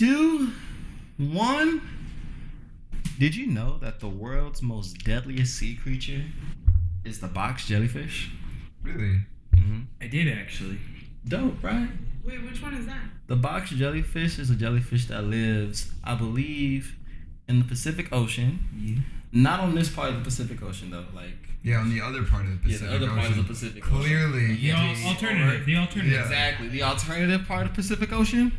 two, one. Did you know that the world's most deadliest sea creature is the box jellyfish? Really? Mm-hmm. I did actually. Dope, right? Wait, which one is that? The box jellyfish is a jellyfish that lives, I believe, in the Pacific Ocean. Yeah. Not on this part of the Pacific Ocean though. Like Yeah, on the other part of the Pacific yeah, Pacific the other part of the Ocean. Pacific Ocean. Clearly. The Yeah, al- alternative. The alternative. Yeah. Exactly. The alternative part of Pacific Ocean.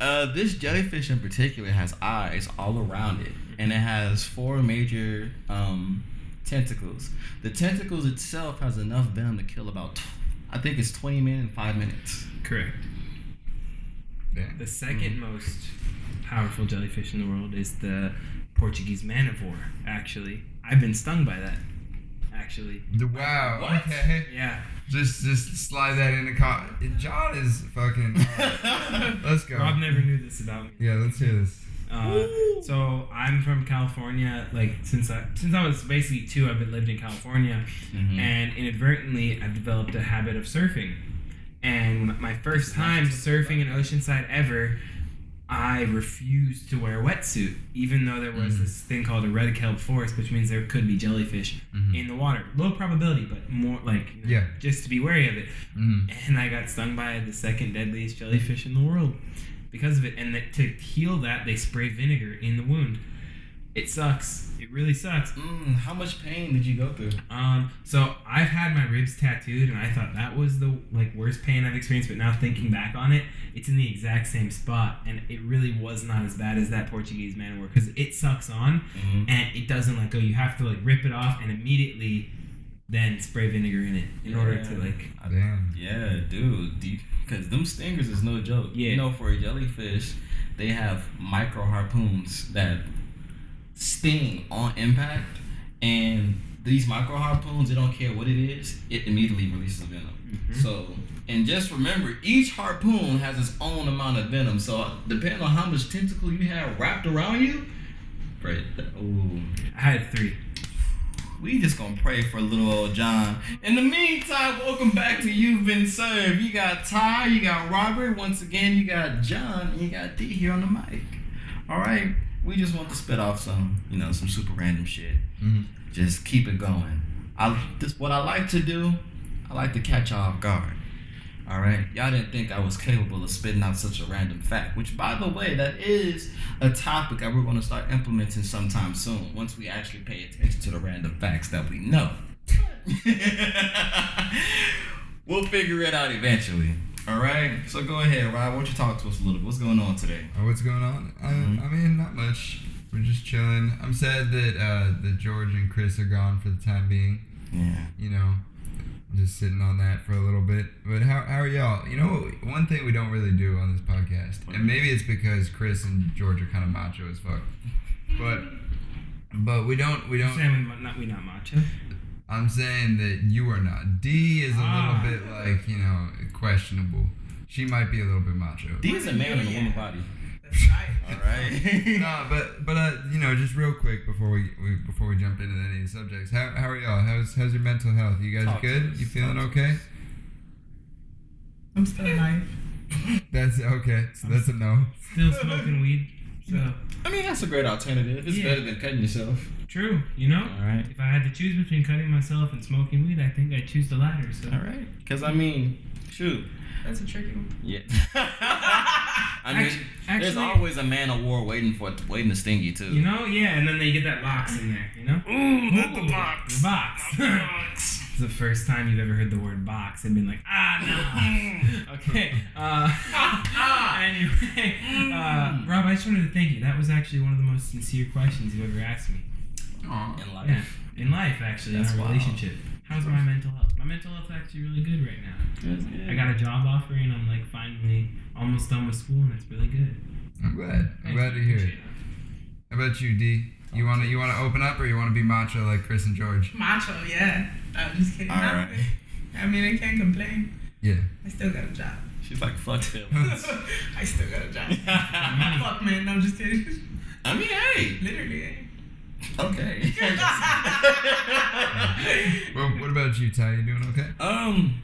Uh, this jellyfish in particular has eyes all around it, and it has four major um, tentacles. The tentacles itself has enough venom to kill about, I think it's 20 men in five minutes. Correct. Damn. The 2nd most powerful jellyfish in the world is the Portuguese man o' war. Actually, I've been stung by that. Actually, The- Wow. What? Okay. yeah. Just just slide that in the car. John is fucking. uh, let's go. Rob never knew this about me. Yeah, let's hear this. Uh, so I'm from California. Like since I since I was basically two, I've been lived in California, Mhm. and inadvertently I've developed a habit of surfing. And my first time surfing in Oceanside ever, I refused to wear a wetsuit, even though there was Mhm. this thing called a red kelp forest, which means there could be jellyfish Mhm. in the water. Low probability, but more like you know, Yeah. just to be wary of it. Mhm. And I got stung by the second deadliest jellyfish in the world because of it. And that to heal that, they spray vinegar in the wound. It sucks. It really sucks. Mm, how much pain did you go through? Um, so I've had my ribs tattooed, and I thought that was the like worst pain I've experienced. But now thinking back on it, it's in the exact same spot, and it really was not as bad as that Portuguese man o' war because it sucks on Mhm. and it doesn't let go. You have to like rip it off and immediately then spray vinegar in it in order to like Damn. Yeah, dude. Because them stingers is no joke. Yeah. You know, for a jellyfish, they have micro harpoons that sting on impact. And these micro harpoons, they don't care what it is, it immediately releases venom. Mhm. So, and just remember, each harpoon has its own amount of venom. So, depending on how much tentacle you have wrapped around you, right? Ooh. I had three. We just gonna pray for little old John. In the meantime, welcome back to You've Been Served. You got Ty, you got Robert. Once again, you got John, and you got D here on the mic. All right, we just want to spit off some, you know, some super random shit. Mhm. Just keep it going. I this what I like to do. I like to catch y'all off guard. All right, y'all didn't think I was capable of spitting out such a random fact, which, by the way, that is a topic that we're going to start implementing sometime soon. Once we actually pay attention to the random facts that we know, we'll figure it out eventually. All right, so go ahead, Rob. Why don't you talk to us a little bit? What's going on today? Oh, what's going on? I, Mhm. I mean, not much. We're just chilling. I'm sad that uh, that George and Chris are gone for the time being. Yeah. You know, just sitting on that for a little bit. But how, how are y'all? You know, one thing we don't really do on this podcast, and maybe it's because Chris and George are kind of macho as fuck. But but we don't we don't. saying we not we not macho. I'm saying that you are not. D is a Ah. little bit like you know questionable. She might be a little bit macho. D is a man in a woman body. That's right. All right. no, but but uh, you know, just real quick before we, we before we jump into any of the subjects, how, how are y'all? How's how's your mental health? You guys Talk good? You feeling Talk okay? I'm still alive. That's okay. So that's a no. Still smoking weed. So I mean, that's a great alternative. It's Yeah. better than cutting yourself. True, you know. All right. If I had to choose between cutting myself and smoking weed, I think I'd choose the latter. So All right. Because I mean, shoot. That's a tricky one. Yeah. I mean, Actu- there's actually- always a man of war waiting for waiting to sting you too. you know, yeah, and then they get that box in there, you know. Ooh, not the box. The box. The box. it's the first time you've ever heard the word box and been like, ah, no. okay. Uh, anyway, uh, Rob, I just wanted to thank you. That was actually one of the most sincere questions you ever asked me. Aw, in life. Yeah, in life, actually, That's in our wild. relationship. How's my mental health? My mental health is actually really good right now. Good. I got a job offer and I'm like finally almost done with school and it's really good. I'm glad. I'm glad to hear it. How about you, D? You wanna you wanna open up or you wanna be macho like Chris and George? Macho, yeah. I'm just kidding. All right. I mean, I can't complain. Yeah. I still got a job. She's like, fuck Phil. I still got a job. Fuck, man. No, I'm just kidding. I mean, hey. Literally, eh? Okay. Well, what about you, Ty? You doing okay? um,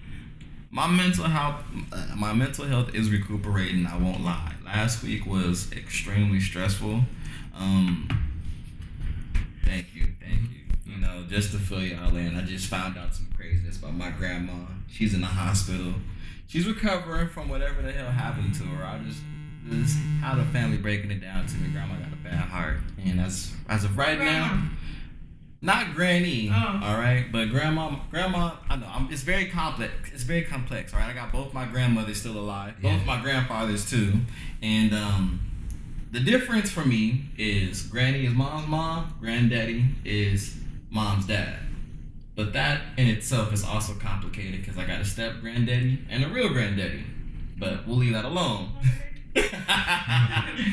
my mental health, uh, my mental health is recuperating. I won't lie. Last week was extremely stressful. Um, thank you, thank you. You know, just to fill y'all in, I just found out some craziness about my grandma. She's in the hospital. She's recovering from whatever the hell happened to her. I just, just how the family breaking it down to me. Grandma got a bad heart, and as as of right now. Not granny, Oh. all right, but grandma, grandma. I know I'm, it's very complex. It's very complex, all right. I got both my grandmothers still alive, both Yeah. my grandfathers too, and um, the difference for me is granny is mom's mom, granddaddy is mom's dad. But that in itself is also complicated because I got a step granddaddy and a real granddaddy. But we'll leave that alone.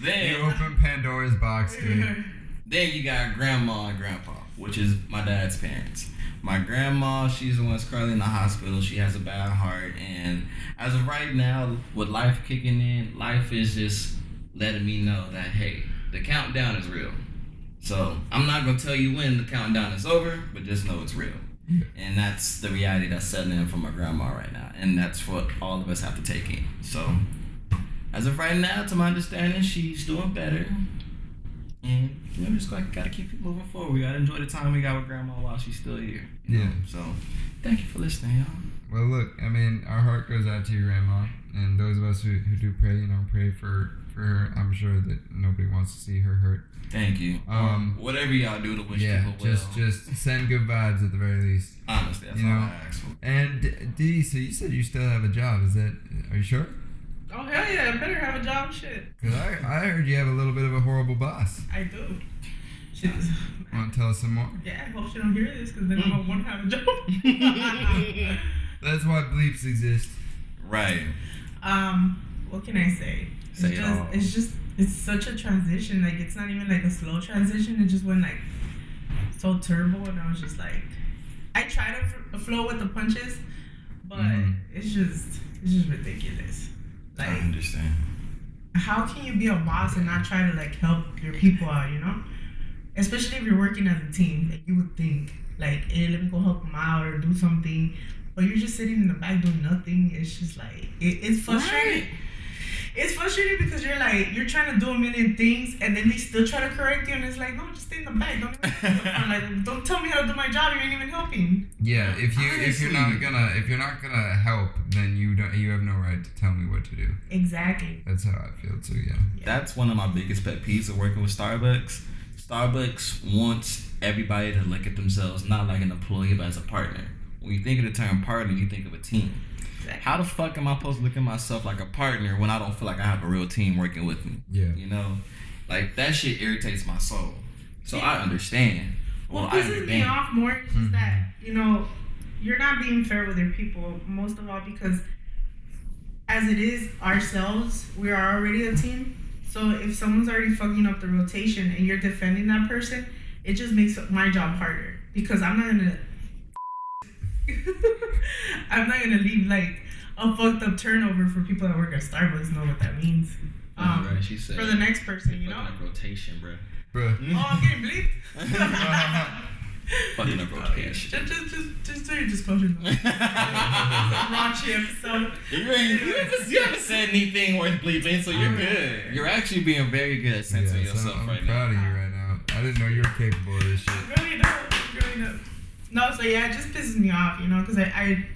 You then open Pandora's box, dude. then you got grandma and grandpa, which is my dad's parents. My grandma, she's the one that's currently in the hospital. She has a bad heart, and as of right now, with life kicking in, life is just letting me know that hey, the countdown is real. So I'm not gonna tell you when the countdown is over, but just know it's real. And that's the reality that's setting in for my grandma right now, and that's what all of us have to take in. So, as of right now, to my understanding, she's doing better. And you know, just gotta, gotta keep it moving forward. We gotta enjoy the time we got with grandma while she's still here. you know? Yeah. So, thank you for listening, y'all. Well, look, I mean, our heart goes out to your grandma, and those of us who, who do pray, you know, pray for for her. I'm sure that nobody wants to see her hurt. Thank you. Um, whatever y'all do to wish yeah, people well. just just send good vibes at the very least. honestly, that's you all know, I ask for. And D, so you said you still have a job. Is that? Are you sure? Oh hell yeah! I better have a job. Shit, Cause I I heard you have a little bit of a horrible boss. I do. Shit. Want to tell us some more? Yeah, I hope she don't hear this because then I won't have a job. That's why bleeps exist. Right. um, what can I say? It's Say it just, all. it's just, it's such a transition. Like it's not even like a slow transition. It just went like so turbo, and I was just like, I try to f- flow with the punches, but Mhm. it's just, it's just ridiculous. I understand. how can you be a boss and not try to like help your people out? You know, especially if you're working as a team. Like you would think, like, hey, let me go help them out or do something. But you're just sitting in the back doing nothing. It's just like it, it's frustrating. It's frustrating because you're like you're trying to do a million things and then they still try to correct you and it's like no just stay in the back don't even, like don't tell me how to do my job you ain't even helping Yeah, if you if you're not gonna if you're not gonna help, then you don't you have no right to tell me what to do. exactly That's how I feel too. Yeah. That's one of my biggest pet peeves of working with Starbucks. Starbucks wants everybody to look at themselves not like an employee but as a partner. When you think of the term partner, you think of a team. Exactly. How the fuck am I supposed to look at myself like a partner when I don't feel like I have a real team working with me? Yeah. You know, like that shit irritates my soul. So I understand. Well, What I pisses me off more is just Mhm. that you know you're not being fair with your people. Most of all, because as it is ourselves, we are already a team. So if someone's already fucking up the rotation and you're defending that person, it just makes my job harder because I'm not gonna. I'm not gonna leave like a fucked up turnover for people that work at Starbucks. Know what that means. Um, right, she said. for the next person, you know. Fucking up rotation, bro. Bruh. Oh, I'm getting bleeped. Fucking up Okay, rotation. just, just, just, just do your disclosure. Raunchy episode. You, ain't, you, haven't, you haven't said anything worth bleeping, so you're good. You're actually being very good at censoring Yeah, so yourself I'm right proud now. of you right now. I didn't know you were capable of this shit. Growing up, growing up. No, so yeah, it just pisses me off, you know, because I,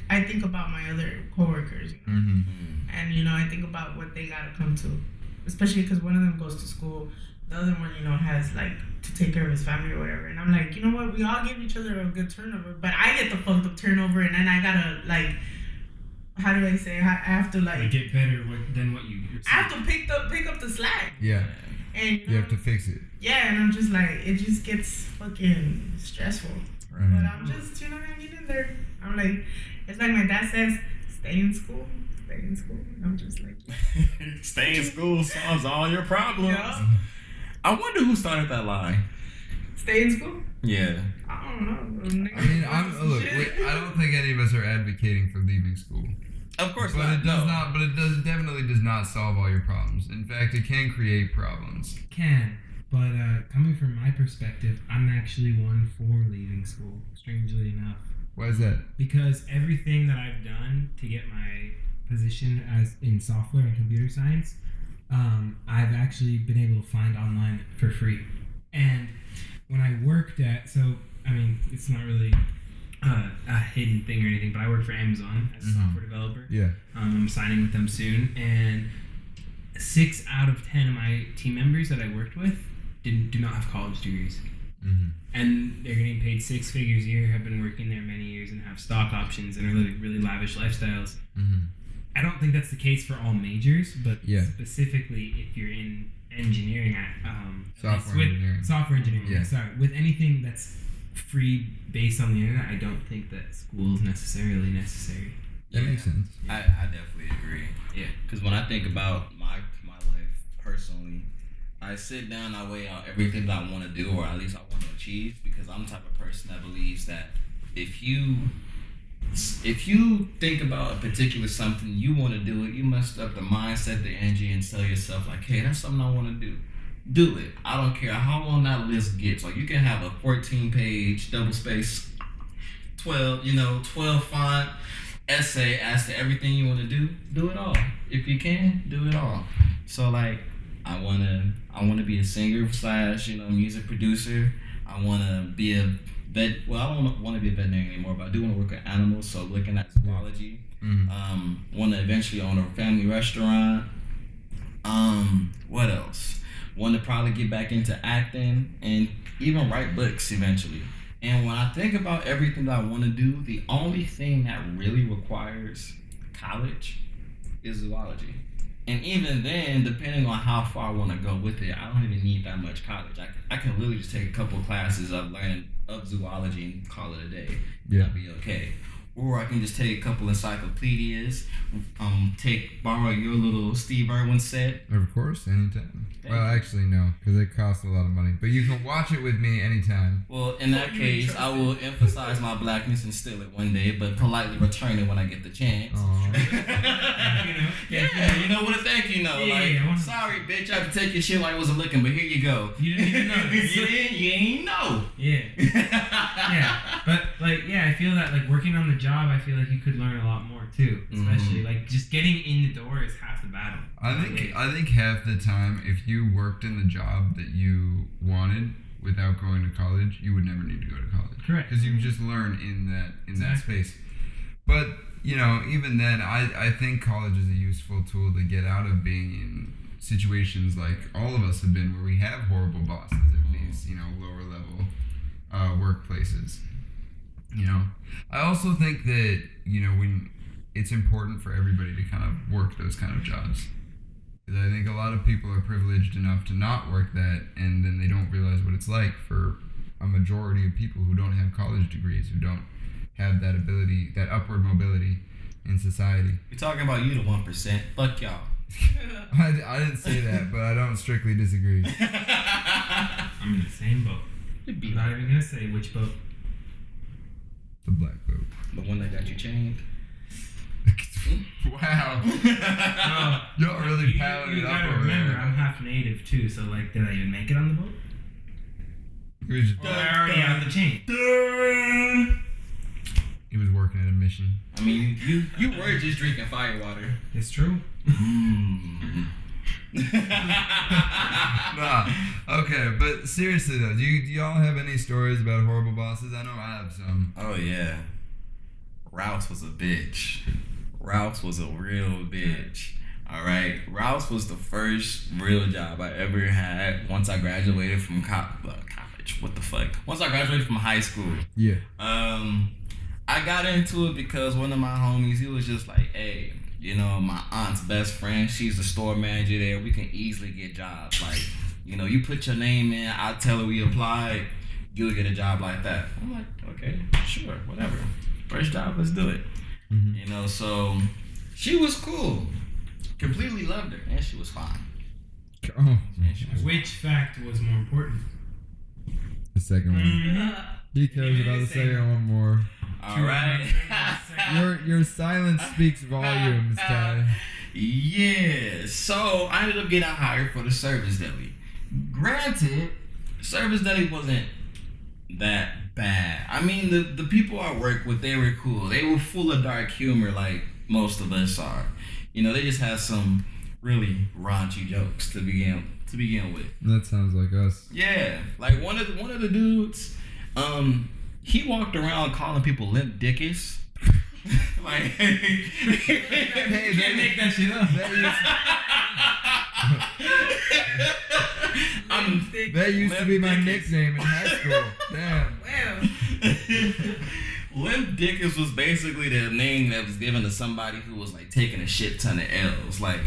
I, I think about my other coworkers, you know, Mm-hmm. Mm. and you know, I think about what they gotta come to, especially because one of them goes to school, the other one, you know, has like to take care of his family or whatever, and I'm like, you know what, we all give each other a good turnover, but I get the fucked up turnover, and then I gotta like, how do I say, I I have to Like, like, get better what, than what you. I have to pick up pick up the slack, Yeah, and you have to fix it. Yeah, and I'm just like, it just gets fucking stressful. But I'm just, you know, hanging in there. I'm like, it's like my dad says, stay in school, stay in school. I'm just like, Stay in school solves all your problems. yeah, I wonder who started that line. stay in school. Yeah. I don't know. I mean, I'm look. Wait, I don't think any of us are advocating for leaving school, Of course but not. it does no. not. But it does definitely does not solve all your problems. In fact, it can create problems. Can. But uh, coming from my perspective, I'm actually one for leaving school. Strangely enough, Why is that? because everything that I've done to get my position as in software and computer science, um, I've actually been able to find online for free. And when I worked at, so I mean, it's not really uh, a hidden thing or anything, but I work for Amazon as a Mhm. software developer. Yeah. Um, I'm signing with them soon, and six out of ten of my team members that I worked with didn't do not have college degrees, Mm-hmm. and they're getting paid six figures a year. Have been working there many years and have stock options and are living really lavish lifestyles. Mm-hmm. I don't think that's the case for all majors, but Yeah. specifically if you're in engineering, um, at least Software with engineering. software engineering. Yeah. Sorry, with anything that's free based on the internet, I don't think that school is necessarily necessary. That makes sense. I, I definitely agree. Yeah. Because when I think about my my life personally, I sit down, I weigh out everything that I want to do, or at least I want to achieve. Because I'm the type of person that believes that if you if you think about a particular something you want to do it, you must up the mindset, the energy, and tell yourself like, hey, that's something I want to do. Do it. I don't care how long that list gets. Like you can have a 14 page double space, 12, you know, 12 font essay as to everything you want to do. Do it all. If you can, do it all. So like, I wanna, I wanna be a singer slash, you know, music producer. I wanna be a vet. Well, I don't want to be a veterinarian anymore, but I do want to work with animals. So looking at zoology. Mm-hmm. Um, want to eventually own a family restaurant. Um, what else? Want to probably get back into acting and even write books eventually. And when I think about everything that I want to do, the only thing that really requires college is zoology. And even then, depending on how far I want to go with it, I don't even need that much college. I, I can literally just take a couple classes of learning of zoology and call it a day. Yeah. I'll be okay. Or I can just take a couple encyclopedias, um, take borrow your little Steve Irwin set. Of course, anytime. Thank well, actually, no, because it costs a lot of money. But you can watch it with me anytime. Well, in that You case, I will emphasize my blackness and steal it one day, but politely return it when I get the chance. You know? yeah, you know what a thank you know. Yeah, like, yeah, I wanna- sorry, bitch, I have to take your shit while I wasn't looking, but here you go. You didn't even know. you didn't, you ain't know. Yeah. yeah, but like, yeah, I feel that like working on the job, I feel like you could learn a lot more too. Especially like just getting in the door is half the battle. I think I think half the time, if you worked in the job that you wanted without going to college, you would never need to go to college. Correct. Because you just learn in that in that Exactly. space. But you know, even then, I I think college is a useful tool to get out of being in situations like all of us have been, where we have horrible bosses at these you know lower level uh, workplaces. You know, I also think that you know when it's important for everybody to kind of work those kind of jobs. 'Cause I think a lot of people are privileged enough to not work that, and then they don't realize what it's like for a majority of people who don't have college degrees, who don't have that ability, that upward mobility in society. We're talking about you, the one percent. Fuck y'all. I, I didn't say that, but I don't strictly disagree. I'm in the same boat. I'm not even gonna say which boat. The black boat. the one that got you chained. wow. Oh, Y'all really you, piling it up gotta over remember, there. I'm half native too. So like, did I even make it on the boat? He was, just, Or I already out the chain. he was working at a mission. I mean, you you were just drinking fire water. It's true. Mm. Nah. Okay, but seriously though, do, you, do y'all have any stories about horrible bosses? I know I have some. Oh yeah. Rouse was a bitch. Rouse was a real bitch. All right. Rouse was the first real job I ever had once I graduated from co- uh, college. What the fuck? Once I graduated from high school. Yeah. Um, I got into it because one of my homies, he was just like, hey, you know, my aunt's best friend, she's the store manager there. We can easily get jobs. Like, you know, you put your name in, I tell her we applied, you'll get a job like that. I'm like, okay, sure, whatever. First job, let's do it. Mhm. You know, so she was cool. Completely loved her, and she was fine. Oh, she was Which fact was more important? the second one. Mm-hmm. He cares about the second one more. All right. Your your silence speaks volumes, Ty. Yeah. So I ended up getting hired for the service deli. granted, service deli wasn't that bad. I mean, the the people I work with, they were cool. They were full of dark humor, like most of us are. You know, they just had some really raunchy jokes to begin to begin with. That sounds like us. Yeah, like one of the, one of the dudes, um, he walked around calling people limp dickies. like, Hey, You can't make that shit up. I'm That used to be my Dickies. nickname in high school. Damn. Well, Limp Dickens was basically the name that was given to somebody who was like taking a shit ton of L's. Like,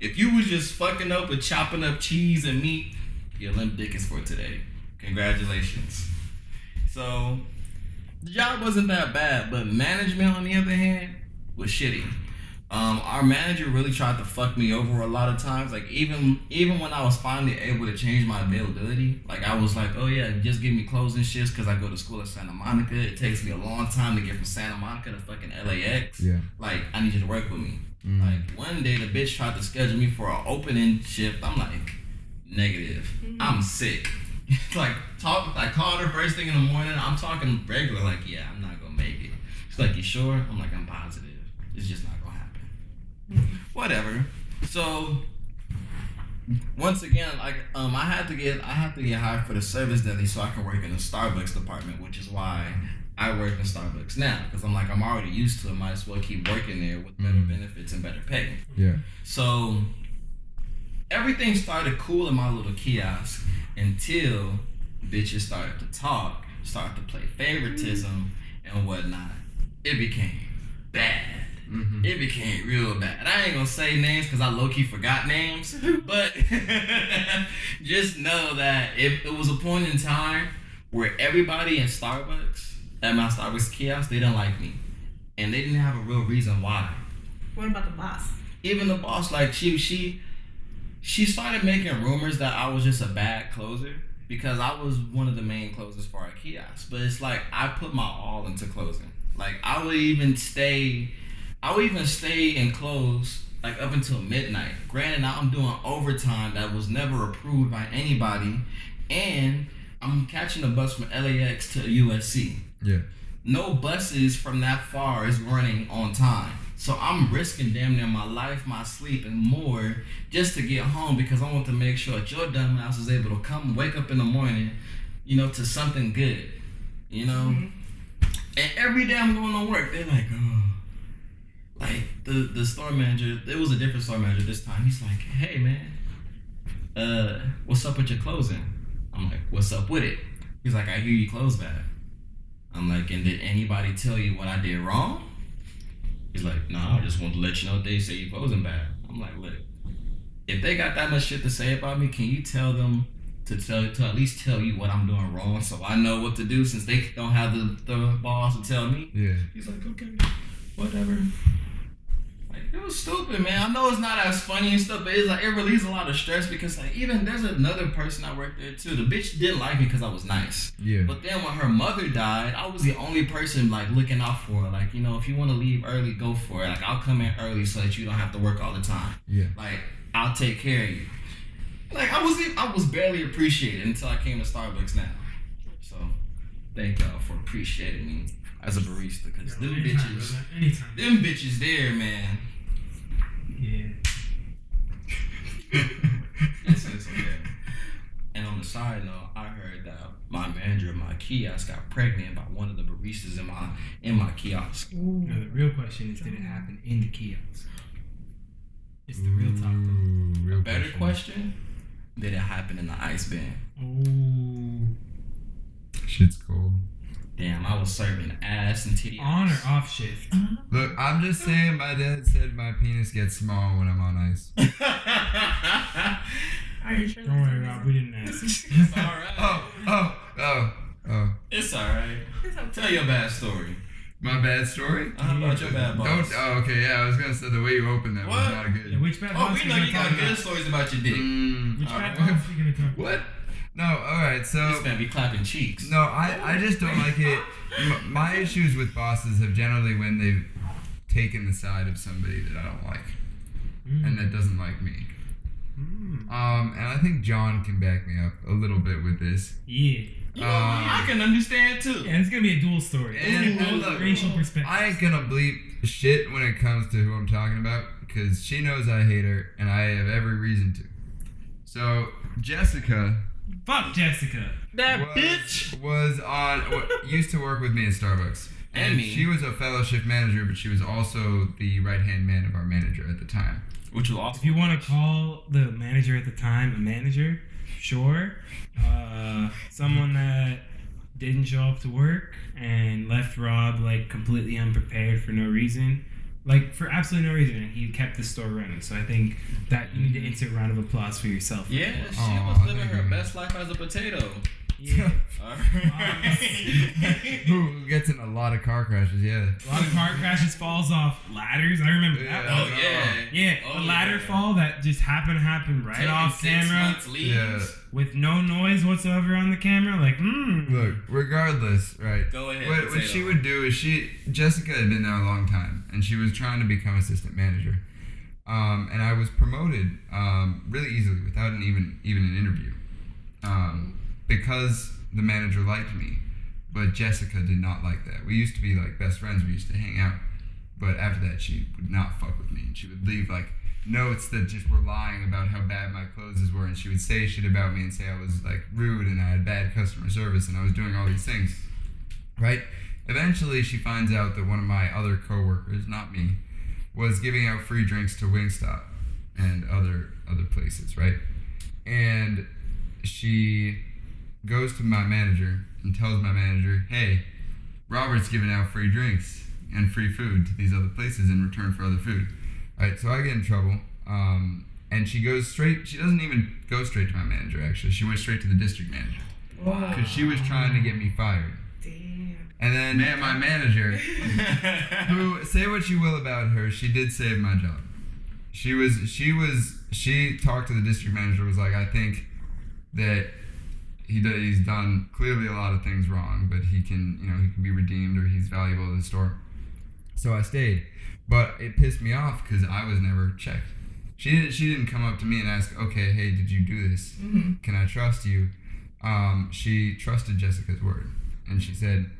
if you was just fucking up with chopping up cheese and meat, you're Limp Dickens for today. Congratulations. So, the job wasn't that bad, but management, on the other hand, was shitty. Um, our manager really tried to fuck me over a lot of times. Like even even when I was finally able to change my availability, like I was like, oh yeah, just give me closing shifts because I go to school at Santa Monica. It takes me a long time to get from Santa Monica to fucking LAX. Yeah. Like I need you to work with me. Mm. Like one day the bitch tried to schedule me for an opening shift. I'm like, negative. I'm sick. like talk. I called her first thing in the morning. I'm talking regular. Like yeah, I'm not gonna make it. She's like, you sure? I'm like, I'm positive. It's just not gonna happen. Whatever. So once again, like um, I had to get I had to get hired for the service deli so I can work in the Starbucks department, which is why I work in Starbucks now because I'm like I'm already used to it. Might as well keep working there with better Mhm. benefits and better pay. Yeah. So everything started cool in my little kiosk until bitches started to talk, started to play favoritism and whatnot. It became bad. Mm-hmm. It became real bad. I ain't gonna say names because I low key forgot names, but just know that if it was a point in time where everybody in Starbucks, at my Starbucks kiosk, they didn't like me. And they didn't have a real reason why what about the boss? even the boss, like she she she started making rumors that I was just a bad closer because I was one of the main closers for our kiosk. But it's like I put my all into closing. Like I would even stay, I would even stay and close like up until midnight. Granted, now I'm doing overtime that was never approved by anybody, and I'm catching a bus from LAX to USC Yeah. no buses from that far is running on time. So I'm risking damn near my life, my sleep, and more just to get home because I want to make sure that your dumbass is able to come wake up in the morning, you know, to something good. You know? And every day I'm going to work, they're like, oh. Like the the store manager, it was a different store manager this time. He's like, hey man, uh, what's up with your closing? I'm like, what's up with it? He's like, I hear you close bad. I'm like, and did anybody tell you what I did wrong? He's like, nah, I just want to let you know they say you posing bad. I'm like, look, if they got that much shit to say about me, can you tell them to tell to at least tell you what I'm doing wrong so I know what to do since they don't have the, the balls to tell me? Yeah. He's like, okay, whatever. Like it was stupid, man. I know it's not as funny and stuff, but it's like it relieves a lot of stress because like even there's another person I worked there too. The bitch didn't like me because I was nice. Yeah. But then when her mother died, I was the only person like looking out for her. Like, you know, if you want to leave early, go for it. Like, I'll come in early so that you don't have to work all the time. Yeah. Like, I'll take care of you. Like, I was I was barely appreciated until I came to Starbucks now. So, thank y'all for appreciating me as a barista because them bitches. Anytime. them bitches there, man. Yeah. It's, it's okay. And on the side note, I heard that my manager of my kiosk got pregnant by one of the baristas in my in my kiosk. No, the real question is, did it happen in the kiosk? It's the real talk, though. Ooh, real Better question: Did it happen in the ice bin? Ooh. Shit's cold. Damn, I was serving ass and titty. On or off shift? Look, I'm just saying. My dad said my penis gets small when I'm on ice. Are you sure? Don't worry, Rob. We didn't ask. it's all right. Oh, oh, oh, oh. It's all right. Tell your bad story. My bad story. How about your bad boss? Don't. Oh, okay. Yeah, I was gonna say the way you opened that What? was not a good. Yeah, which bad Oh, boss we know you got good about? stories about your dick. Mm, Which Uh, bad boss are you gonna talk about? what? No. All right. So. it's gonna be clapping cheeks. No, I, I just don't like it. My issues with bosses have generally when they've taken the side of somebody that I don't like Mm. and that doesn't like me. Mm. Um, and I think John can back me up a little bit with this. Yeah. You know, I can understand too. Yeah, it's gonna be a dual story. And- and look, racial perspectives. I ain't gonna bleep shit when it comes to who I'm talking about because she knows I hate her and I have every reason to. So Jessica Fuck Jessica. That was, bitch. was on used to work with me at Starbucks. And me. she was a fellowship manager, but she was also the right hand man of our manager at the time. Which was awesome. If you want to call the manager at the time a manager, sure. Uh, someone that didn't show up to work and left Rob like completely unprepared for no reason, like for absolutely no reason, and he kept the store running. So I think that you need to insert a round of applause for yourself. Yeah, she Aw, was living her best life as a potato. Yeah. Who gets in a lot of car crashes? Yeah. A lot of car crashes, falls off ladders. I remember that. Yeah. one. oh yeah. Yeah, Oh, a ladder yeah. fall that just happened to happen right Taking off camera. Yeah. with no noise whatsoever on the camera. Like, mm. Look, regardless, right? Go ahead. What, what she would do is she Jessica had been there a long time and she was trying to become assistant manager, um, and I was promoted um, really easily without an even even an interview, um, because the manager liked me, but Jessica did not like that. We used to be like best friends. We used to hang out, but after that she would not fuck with me and she would leave like notes that just were lying about how bad my clothes were and she would say shit about me and say I was like rude and I had bad customer service and I was doing all these things right? Eventually, she finds out that one of my other coworkers, not me, was giving out free drinks to Wingstop and other other places, right? And she goes to my manager and tells my manager, "Hey, Robert's giving out free drinks and free food to these other places in return for other food." Right? So I get in trouble. Um, and she goes straight. She doesn't even go straight to my manager. Actually, she went straight to the district manager Wow because she was trying to get me fired. And then man, my manager, who say what you will about her, she did save my job. She was she was she talked to the district manager was like I think that he he's done clearly a lot of things wrong, but he can you know he can be redeemed or he's valuable to the store. So I stayed, but it pissed me off because I was never checked. She didn't she didn't come up to me and ask, okay, hey, did you do this? Mhm. Can I trust you? Um, she trusted Jessica's word, and she said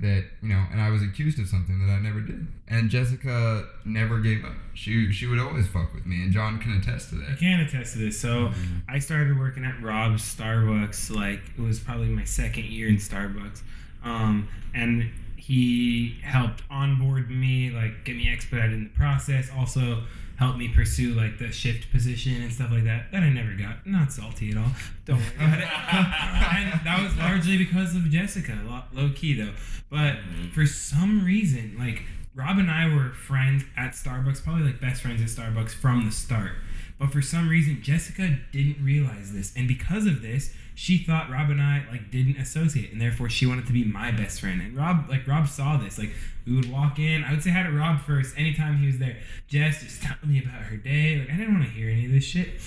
that you know, and I was accused of something that I never did. And Jessica never gave up. She she would always fuck with me, and John can attest to that. I can attest to this. So I started working at Rob's Starbucks like it was probably my second year in Starbucks, um, and he helped onboard me, like get me expedited in the process. Also helped me pursue like the shift position and stuff like that. That I never got. Not salty at all. Don't worry about it. and that was largely because of Jessica. Low key though, but mm-hmm. for some reason, like Rob and I were friends at Starbucks, probably like best friends at Starbucks from the start. But for some reason, Jessica didn't realize this, and because of this, she thought Rob and I like didn't associate, and therefore she wanted to be my best friend. And Rob, like Rob, saw this. Like we would walk in, I would say hi to Rob first anytime he was there. Jess just telling me about her day. Like I didn't want to hear any of this shit.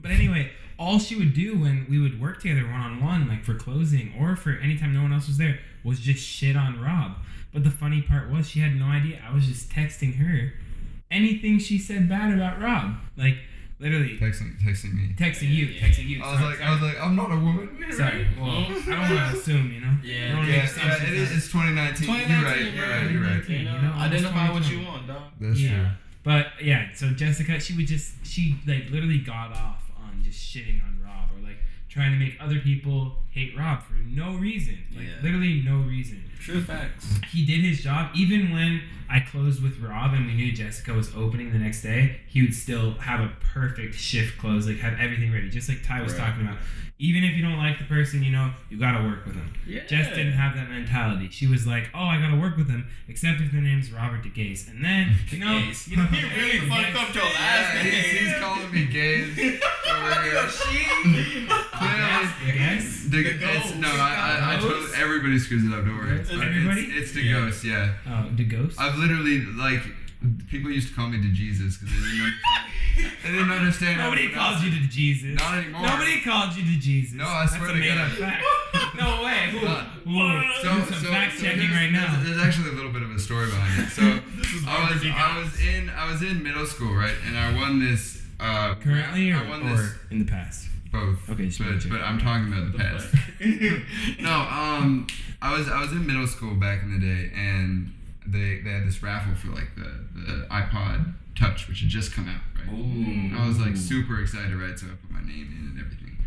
But anyway, all she would do when we would work together one on one, like for closing or for anytime no one else was there, was just shit on Rob. But the funny part was she had no idea. I was just texting her anything she said bad about Rob. Like literally Texting texting me. texting you, texting you. I was like I was like I'm not a woman. sorry. Well, I don't want to assume, you know. Yeah. I Yeah, yeah, it is. on- It's 2019. You're right. You're right. You're right. You know, You know, identify what you want, dog. That's yeah. true. But yeah, so Jessica, she would just she like literally got off on just shitting on Rob or like trying to make other people hate Rob for no reason. Like Yeah. literally no reason. True facts. He did his job even when I closed with Rob and we knew Jessica was opening the next day, he would still have a perfect shift close, like have everything ready, just like Ty was Right. talking about. Even if you don't like the person, you know, you gotta work with them. Yeah. Jess didn't have that mentality. She was like, "Oh, I gotta work with him, except if the name's Robert DeGase." And then, you know, Gaze. you know, You really fucked up your last Yeah, name. he's, he's calling me gay over here. Clearly, Yes. The, The it's, ghost. no, I, I, I totally, everybody screws it up. Don't worry. Is But everybody? It's, it's the Yeah. ghost. Yeah. Oh, the ghost. I've literally like people used to call me to Jesus because they didn't understand. they didn't understand. Nobody calls you it. to Jesus. Not anymore. Nobody called you to Jesus. No, I swear That's to God. fact. no way. Who? Uh, Who? So, so, fact checking there's, right now. There's, there's actually a little bit of a story behind it. So I was I was in I was in middle school, right? And I won this Uh, Currently I or, won or this in the past? Both. Okay, but, but I'm talking about the past. no, um, I was I was in middle school back in the day, and they they had this raffle for like the the iPod Touch, which had just come out, right? Ooh. I was like super excited, right? So I put my name in and everything,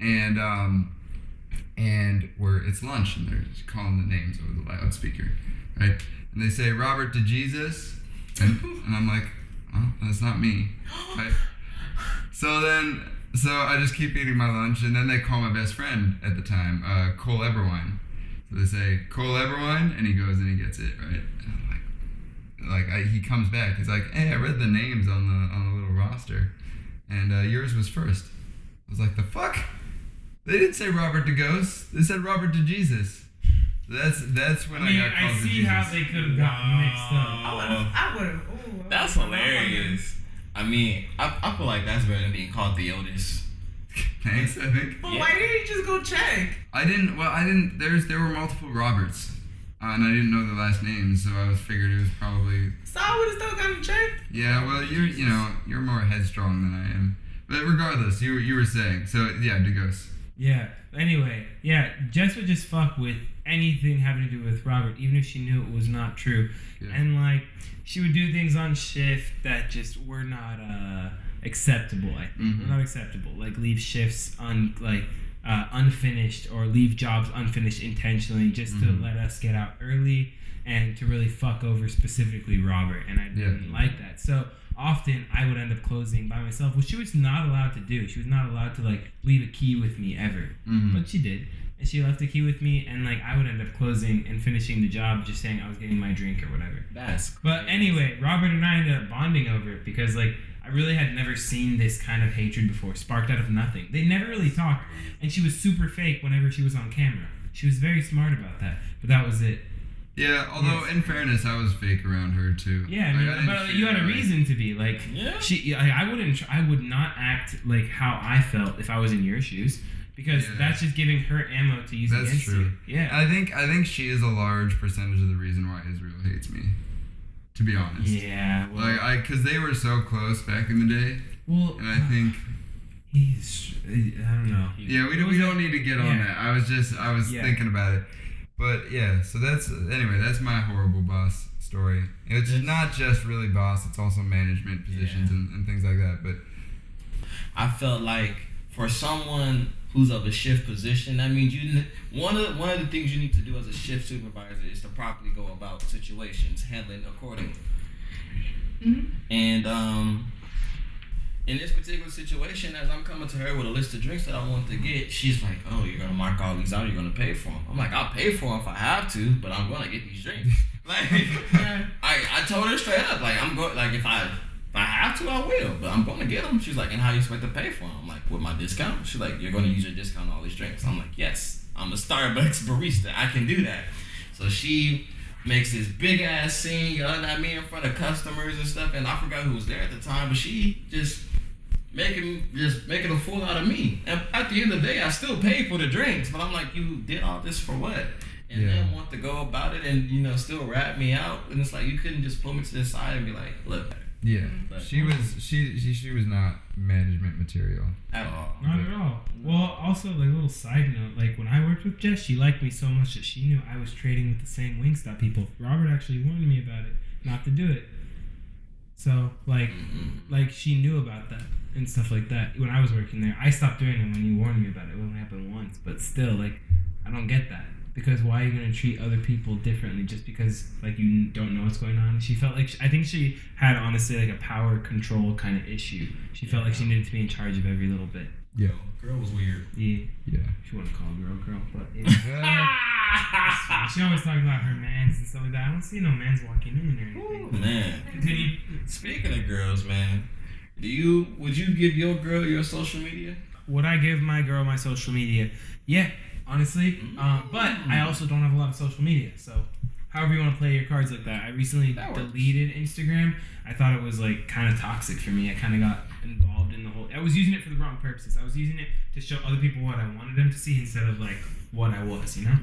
and um, and we're it's lunch, and they're just calling the names over the loudspeaker, right? And they say Robert to Jesus, and, and I'm like, oh, that's not me, right? So then, so I just keep eating my lunch, and then they call my best friend at the time, uh, Cole Eberwine. So they say Cole Eberwine, and he goes and he gets it right. And I'm like, like I, he comes back. He's like, hey, I read the names on the on the little roster, and uh, yours was first. I was like, the fuck? They didn't say Robert to Ghost. They said Robert to Jesus. That's that's when I I, mean, got I called to see how they could have gotten mixed up. I would have. I would have. That's hilarious. I mean, I, I feel like that's better than being called the Theotis. Thanks, I think. But Yeah. why didn't you just go check? I didn't. Well, I didn't. There's there were multiple Roberts, uh, and I didn't know the last names, so I was figured it was probably. So I would have still gone to check. Yeah. Well, you're you know you're more headstrong than I am, but regardless, you were you were saying so. Yeah, Degos. Yeah. Anyway, yeah, Jess would just fuck with anything having to do with Robert, even if she knew it was not true. Yeah. And like, she would do things on shift that just were not uh, acceptable. Mhm. were not acceptable. Like leave shifts un like uh, unfinished or leave jobs unfinished intentionally just Mhm. to let us get out early and to really fuck over specifically Robert. And I didn't like that. So often I would end up closing by myself, which she was not allowed to do. She was not allowed to like leave a key with me ever, Mhm. but she did. And she left a key with me, and like I would end up closing and finishing the job, just saying I was getting my drink or whatever. That's. But anyway, Robert and I ended up bonding over it because like I really had never seen this kind of hatred before, sparked out of nothing. They never really talked, and she was super fake whenever she was on camera. She was very smart about that, but that was it. Yeah. Although Yes. in fairness, I was fake around her too. Yeah, I mean, didn't but treat you had her a like- reason to be like. Yeah. She, I, I wouldn't, I would not act like how I felt if I was in your shoes, because Yeah. that's just giving her ammo to use That's against true. you. Yeah. I think I think she is a large percentage of the reason why Israel hates me. To be honest. Yeah. Well, Like I, cause they were so close back in the day, well and I think he's. I don't know. Yeah, we don't, we don't need to get on Yeah. that. I was just I was Yeah. thinking about it, but yeah. So that's anyway. That's my horrible boss story. It's It's- not just really boss. It's also management positions Yeah. and, and things like that. But I felt like for someone who's of a shift position, that means you one of the, one of the things you need to do as a shift supervisor is to properly go about situations, handling accordingly. Mhm. And um, in this particular situation, as I'm coming to her with a list of drinks that I want to get, she's like, "Oh, you're gonna mark all these out. You're gonna pay for them." I'm like, "I'll pay for them if I have to, but I'm gonna get these drinks." Like, I, I told her straight up, like I'm going, like if I if I have to, I will, but I'm gonna get them. She's like, and how you expect to pay for them? I'm like, with my discount. She's like, you're gonna use your discount on all these drinks. I'm like, yes, I'm a Starbucks barista. I can do that. So she makes this big ass scene, yelling at me in front of customers and stuff, and I forgot who was there at the time, but she just making just making a fool out of me. And at the end of the day, I still paid for the drinks, but I'm like, you did all this for what? And Yeah. then want to go about it and you know still rat me out, and it's like you couldn't just pull me to the side and be like, look, yeah, But- she was she, she she was not management material. at all. Not at all. Mm-hmm. Well, also, like, little side note, like, when I worked with Jess, she liked me so much that she knew I was trading with the same Wingstop people. Robert actually warned me about it, not to do it. So, like, Mm-mm. like she knew about that and stuff like that when I was working there. I stopped doing it when you warned me about it. It only happened once, but still, like, I don't get that because why are you gonna treat other people differently just because like you don't know what's going on? She felt like she, I think she had honestly like a power control kind of issue. She felt like she needed to be in charge of every little bit. Yeah, Girl was weird. Yeah, yeah. if you want to call a girl girl, but yeah. she always talks about her mans and stuff like that. I don't see no mans walking in or Ooh, anything. man. Continue. Speaking of girls, man, do you would you give your girl your social media? Would I give my girl my social media? Yeah, honestly. Um, but I also don't have a lot of social media, so however you want to play your cards like that. I recently That deleted Instagram. I thought it was like kind of toxic for me. I kind of got involved in the whole. I was using it for the wrong purposes. I was using it to show other people what I wanted them to see instead of like what I was, you know.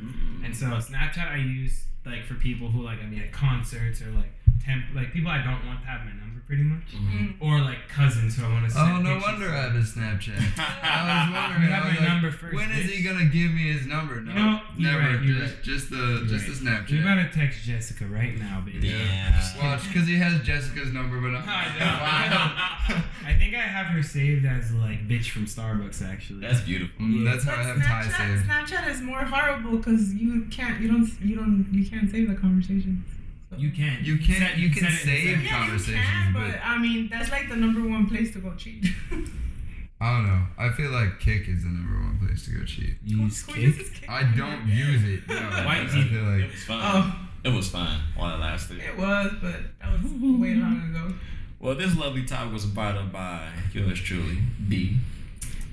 And so Snapchat I use like for people who like I mean at concerts or like temp like people I don't want to have my number pretty much, Mhm. or like cousins who I want to. Oh, no wonder I have his Snapchat. I was wondering. You have I was my like, number first, when is bitch. he gonna give me his number? No, know, you're never. right, just, right. just the You're just right. the Snapchat. You better text Jessica right now, baby. Yeah. Watch, because he has Jessica's number, but I'm. I know. I think I have her saved as like bitch from Starbucks actually. That's beautiful. Mm, That's how But I have Ty Snapchat, saved. Snapchat is more horrible because you can't, you don't, you don't, you can't save the conversation. So- you can. You can- set- you can set save settings. Yeah, you conversations, can, but- but I mean, that's like the number one place to go cheat. I don't know. I feel like Kick is the number one place to go cheat. You use kick. Kick? I don't use it. No, Why I is he- feel It was fun. Oh, It was fun while it lasted. it was, but that was way long ago. Well, this lovely topic was brought up by yours truly, B.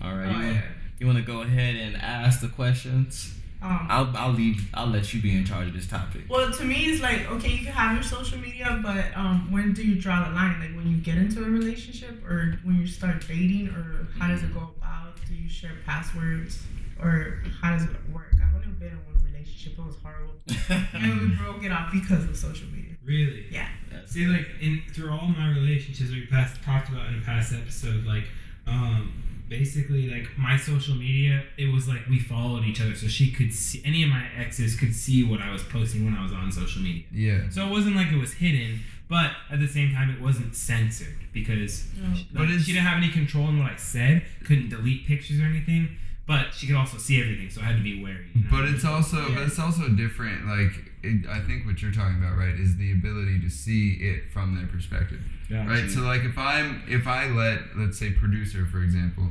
All right. Oh, you, want, yeah. you want to go ahead and ask the questions? Um, I'll I'll leave. I'll let you be in charge of this topic. Well, to me, it's like okay, you can have your social media, but um, when do you draw the line? Like when you get into a relationship, or when you start dating, or how does it go about? Do you share passwords, or how does it work? I've only been in one relationship; it was horrible, and we broke it off because of social media. Really? That's See, like in through all my relationships we past talked about in a past episode, like um basically like my social media, it was like we followed each other, so she could see any of my exes could see what I was posting when I was on social media. yeah. So it wasn't like it was hidden, but at the same time it wasn't censored because But like, it's- she didn't have any control in what I said, couldn't delete pictures or anything. But she could also see everything, so I had to be wary. you know? But it's also, Yeah. but it's also different. Like, it, I think what you're talking about, right, is the ability to see it from their perspective, Gotcha. right? So, like, if I'm, if I let, let's say, producer, for example,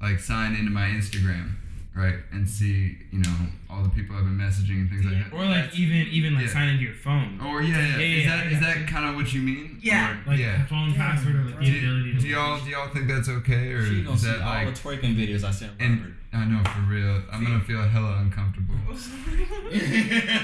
like, sign into my Instagram, right, and see, you know, all the people I've been messaging and things Yeah. like that. or like even even like Yeah. sign into your phone, Or yeah, yeah, Yeah, is yeah, that I is that kind of what you mean? Yeah. Or- like yeah. phone password or like the Do, ability to. do y'all do y'all think that's okay, or She gonna is see that all like? the twerking videos I sent And Robert. I know for real, I'm gonna feel hella uncomfortable.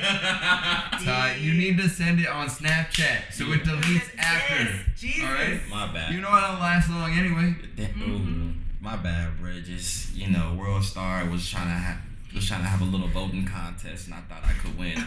Ty, you need to send it on Snapchat so it deletes after. Yes, Jesus. All right. My bad. You know I don't last long anyway. That- Mhm. ooh, my bad. Just you know, World Star was trying to have was trying to have a little voting contest, and I thought I could win.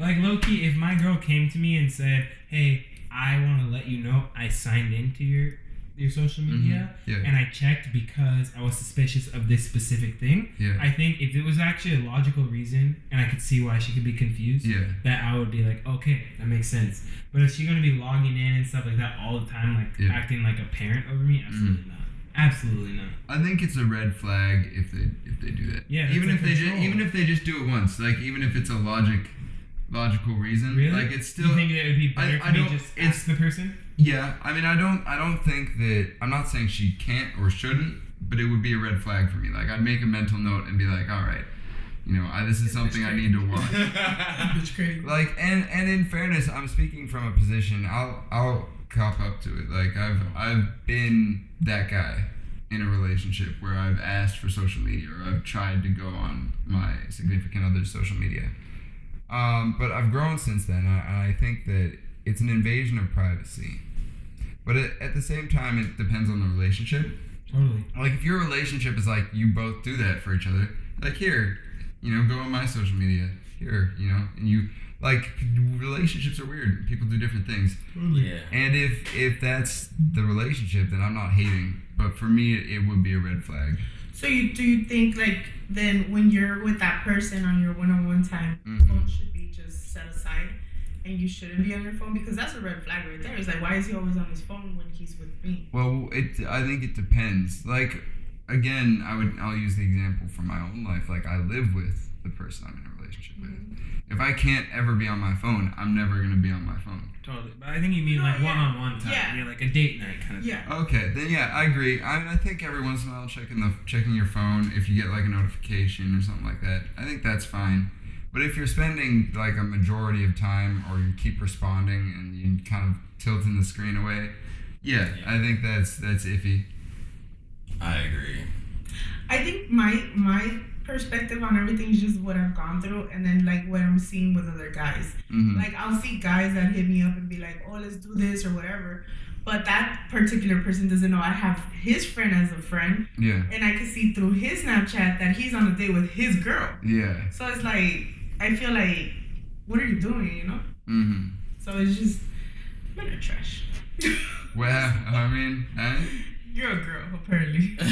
Like low key, if my girl came to me and said, "Hey, I want to let you know I signed into your your social mm-hmm. media Yeah. and I checked because I was suspicious of this specific thing," Yeah. I think if it was actually a logical reason and I could see why she could be confused, Yeah. that I would be like, "Okay, that makes sense." But if she's gonna be logging in and stuff like that all the time, like Yeah. acting like a parent over me, absolutely mm. not. Absolutely not. I think it's a red flag if they if they do that. Yeah, Even if they just even if they just do it once, like even if it's a logic logical reason, Really? like it's Do still you think it would be better I to don't- me just it's- ask the person? Yeah, I mean, I don't, I don't think that. I'm not saying she can't or shouldn't, but it would be a red flag for me. Like, I'd make a mental note and be like, all right, you know, I, this is something I need to watch. Bitch crazy. like, and and in fairness, I'm speaking from a position. I'll I'll cop up to it. Like, I've I've been that guy in a relationship where I've asked for social media or I've tried to go on my significant other's social media. Um, but I've grown since then, and I, and I think that it's an invasion of privacy. But at, at the same time, it depends on the relationship. Totally. Like if your relationship is like you both do that for each other, like here, you know, go on my social media. Here, you know, and you like relationships are weird. People do different things. Totally. yeah. And if if that's the relationship, then I'm not hating. But for me, it, it would be a red flag. So you do you think like then when you're with that person on your one-on-one time, Mhm. phone should be just set aside, and you shouldn't be on your phone because that's a red flag right there. It's like why is he always on his phone when he's with me? Well, it I think it depends. Like again, I would I'll use the example from my own life. Like I live with the person I'm in a relationship with. Mm-hmm. If I can't ever be on my phone, I'm never gonna be on my phone. Totally. But I think you mean No, like yeah. one on one time. Yeah. Yeah. like a date night kind of thing. Yeah. Okay, then yeah, I agree. I mean, I think every once in a while checking the checking your phone if you get like a notification or something like that, I think that's fine. But if you're spending like a majority of time or you keep responding and you kind of tilting the screen away, yeah, Yeah. I think that's that's iffy. I agree. I think my my perspective on everything is just what I've gone through, and then like what I'm seeing with other guys. hmm Like I'll see guys that hit me up and be like, "Oh, let's do this" or whatever. but that particular person doesn't know I have his friend as a friend, Yeah. and I can see through his Snapchat that he's on a date with his girl. Yeah. So it's like I feel like, what are you doing? You know? Mm-hmm. So it's just men are trash. Well, I mean, I, You're a girl, apparently. I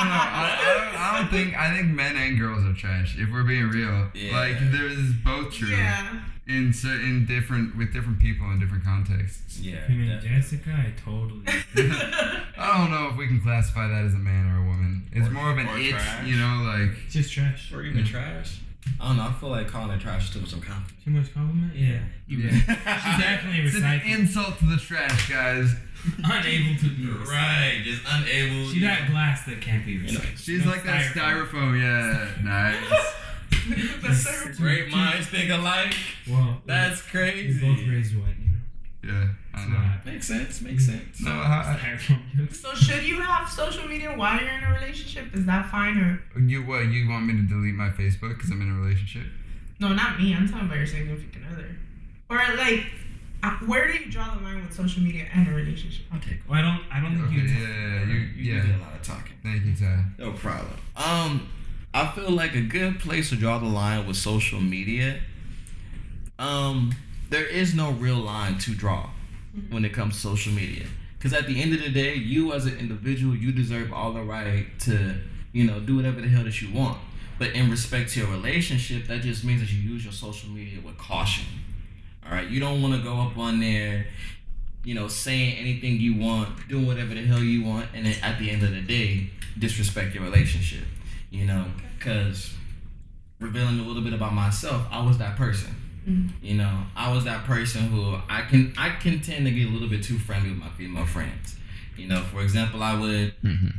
don't know. I, I, don't, I don't think I think men and girls are trash. If we're being real, Yeah. like there's both true Yeah. in certain different with different people in different contexts. Yeah. You mean. Jessica? I totally. I don't know if we can classify that as a man or a woman. It's Or- more of an or it, trash. you know, like It's just trash. Or even trash. I don't know. I feel like calling it trash too with some confidence. Too much compliment? Yeah. You Yeah. right. She's definitely it's an insult to the trash, guys. unable to be recycled. Right, just unable. She that glass that can't be recycled. She's No like that styrofoam. Yeah, nice. the server- Great minds think alike. Well, That's crazy. we both raised white, you know. Yeah, I It's know. not Makes sense. Makes sense. No, how, styrofoam jokes. So should you have social media while you're in a relationship? Is that fine or you what? You want me to delete my Facebook because I'm in a relationship? no? Not me. I'm talking about your significant other. Or like, uh, where do you draw the line with social media and a relationship? I'll. Well, I don't. I don't think Okay, you. yeah, yeah, you, You yeah. did a lot of talking. Thank you, Ty. No problem. Um, I feel like a good place to draw the line with social media. Um, there is no real line to draw Mm-hmm. when it comes to social media. Because at the end of the day, you as an individual, you deserve all the right to, you know, do whatever the hell that you want. But in respect to your relationship, that just means that you use your social media with caution. All right, you don't want to go up on there, you know, saying anything you want, doing whatever the hell you want, and then at the end of the day, disrespect your relationship. You know, because revealing a little bit about myself, I was that person. Mhm. You know, I was that person who I can I can tend to get a little bit too friendly with my female friends. You know, for example, I would